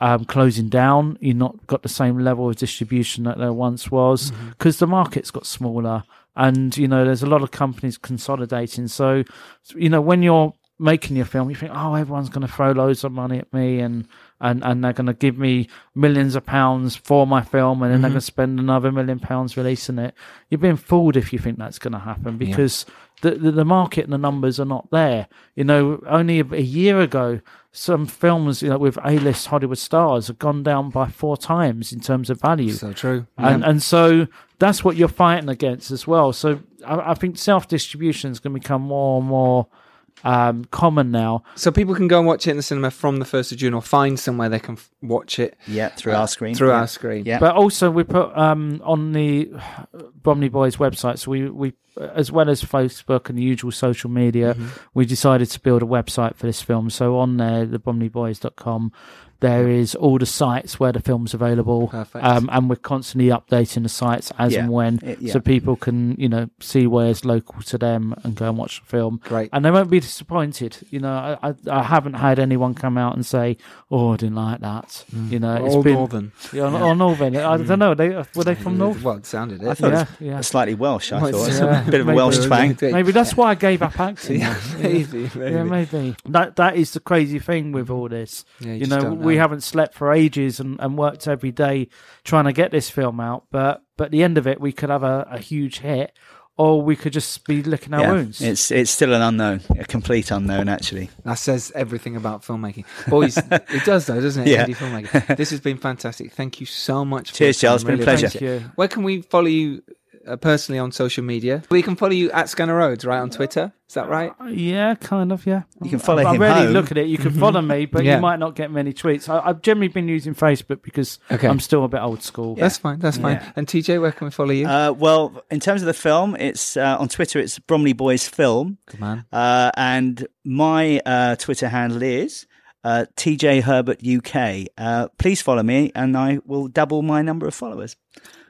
um, closing down. You're not got the same level of distribution that there once was because the market's got smaller, and you know, there's a lot of companies consolidating. So, you know, when you're making your film, you think, oh, everyone's going to throw loads of money at me, and and and they're going to give me millions of pounds for my film, and then they're Mhm. going to spend another million pounds releasing it. You're being fooled if you think that's going to happen because the, the the market and the numbers are not there. You know, only a, a year ago, some films you know with A-list Hollywood stars have gone down by four times in terms of value. So true. And Yeah. and so that's what you're fighting against as well. So I, I think self distribution is going to become more and more um, common now. So people can go and watch it in the cinema from the first of June, or find somewhere they can f- watch it. Yeah, through uh, Ourscreen. Through Yeah. Ourscreen. Yeah. But also we put um, on the Bromley Boys website, so we, we as well as Facebook and the usual social media, Mm-hmm. we decided to build a website for this film. So on there, the bromleyboys.com, there is all the sites where the film's available. Perfect. Um, and we're constantly updating the sites as Yeah. and when, It- yeah. so people can, you know, see where's local to them and go and watch the film. Great. And they won't be disappointed. You know, I, I, I haven't had anyone come out and say, "Oh, I didn't like that." You know, it's Or been Northern. yeah, or, or Northern. I don't know. They were they from North? Well, it sounded I thought Yeah, it was yeah. slightly Welsh. I Well, thought it's, It's uh, a bit of a Welsh twang. Maybe that's why I gave up acting. Yeah, maybe, Yeah, maybe. maybe. That that is the crazy thing with all this. Yeah, you you just know, don't we haven't slept for ages and, and worked every day trying to get this film out. But but at the end of it, we could have a, a huge hit, or we could just be licking our Yeah, wounds. it's it's still an unknown, a complete unknown actually. That says everything about filmmaking. Boys, it does though, doesn't it? Yeah. Indie filmmaking. This has been fantastic. Thank you so much. For Cheers, your time. Charles. Been a pleasure. Thank you. Where can we follow you uh, personally on social media? We can follow you at Scanner Roads, right, on Twitter. Is that right? Yeah, kind of. Yeah, You can follow I, him I really home. look at it. You can follow me, but Yeah. you might not get many tweets. I, I've generally been using Facebook because Okay. I'm still a bit old school. That's fine. That's fine. Yeah. And TJ, where can we follow you? Uh, well, in terms of the film, it's uh, on Twitter. It's Bromley Boys Film, Good man. uh, and my uh, Twitter handle is uh, TJ Herbert UK. Uh, please follow me, and I will double my number of followers.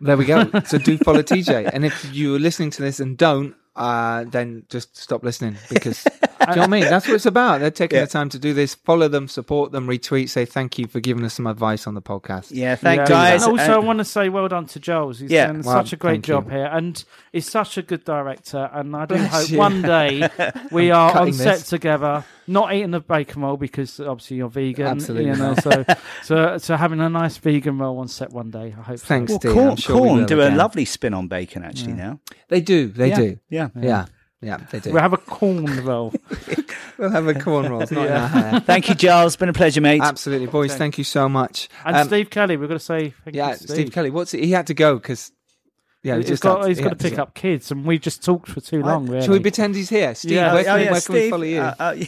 There we go. So do follow TJ. And if you're listening to this and don't, uh, then just stop listening because do you know what I mean? That's what it's about. They're taking Yeah. the time to do this. Follow them, support them, retweet, say thank you for giving us some advice on the podcast. Yeah, thank Yeah. guys. And also, I want to say well done to Giles. He's Yeah. done Well, such a great thank you. job here, and he's such a good director. And I do Bless hope you. one day we are on cutting set this. together, not eating the bacon roll because obviously you're vegan. Absolutely you know. So, so, so having a nice vegan roll on set one day. I hope. so. Thanks, well, Steve. Corn, I'm sure we Corn will do a lovely spin on bacon actually now. They do. They Yeah, do. yeah. Yeah. Yeah, they do. We have a corn roll. We'll have a corn rolls, not in our hair. Thank you, Giles. Been a pleasure, mate. Absolutely, boys. Thank you so much. And Um, Steve Kelly, we've got to say thank yeah, you, to Steve. Kelly. What's he had to go because yeah, he he's just got, had- he's he got to pick go. up kids, and we just talked for too long. Really. Shall we pretend he's here, Steve? Yeah. Where Oh, can, yeah, where can we follow you? uh, uh,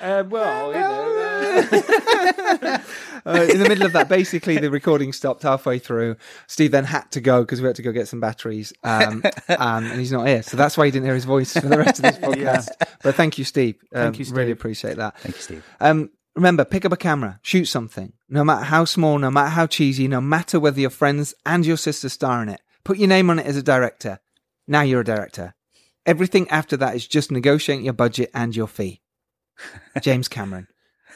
Uh, well, you know, Uh, in the middle of that, basically the recording stopped halfway through. Steve then had to go because we had to go get some batteries, um, um, and he's not here, so that's why you didn't hear his voice for the rest of this podcast. But thank you, Steve. Um, Thank you, Really appreciate that. Thank you, Steve. Um, remember, pick up a camera, shoot something, no matter how small, no matter how cheesy, no matter whether your friends and your sister star in it. Put your name on it as a director. Now you're a director. Everything after that is just negotiating your budget and your fee. James Cameron.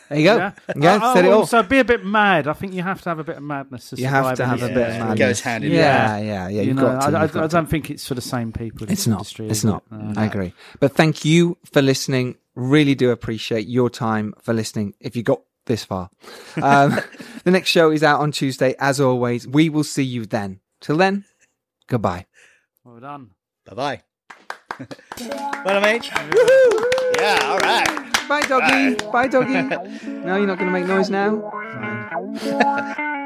There you go. yeah. Yeah, Oh, said it all. So be a bit mad. I think you have to have a bit of madness. To survive. You have to have this a bit of industry. madness. goes hand in yeah, hand. yeah, yeah. you You've know, got to. I, I, you've got I don't think it's for the same people. It's this not. Industry, It's not. It? No. I agree. But thank you for listening. Really do appreciate your time for listening. If you got this far, um, the next show is out on Tuesday. As always, we will see you then. Till then, goodbye. Well done. Bye bye. well, mate. Woohoo! Yeah, all right. Bye, doggy. Bye, doggy. no, you're not going to make noise now. Fine.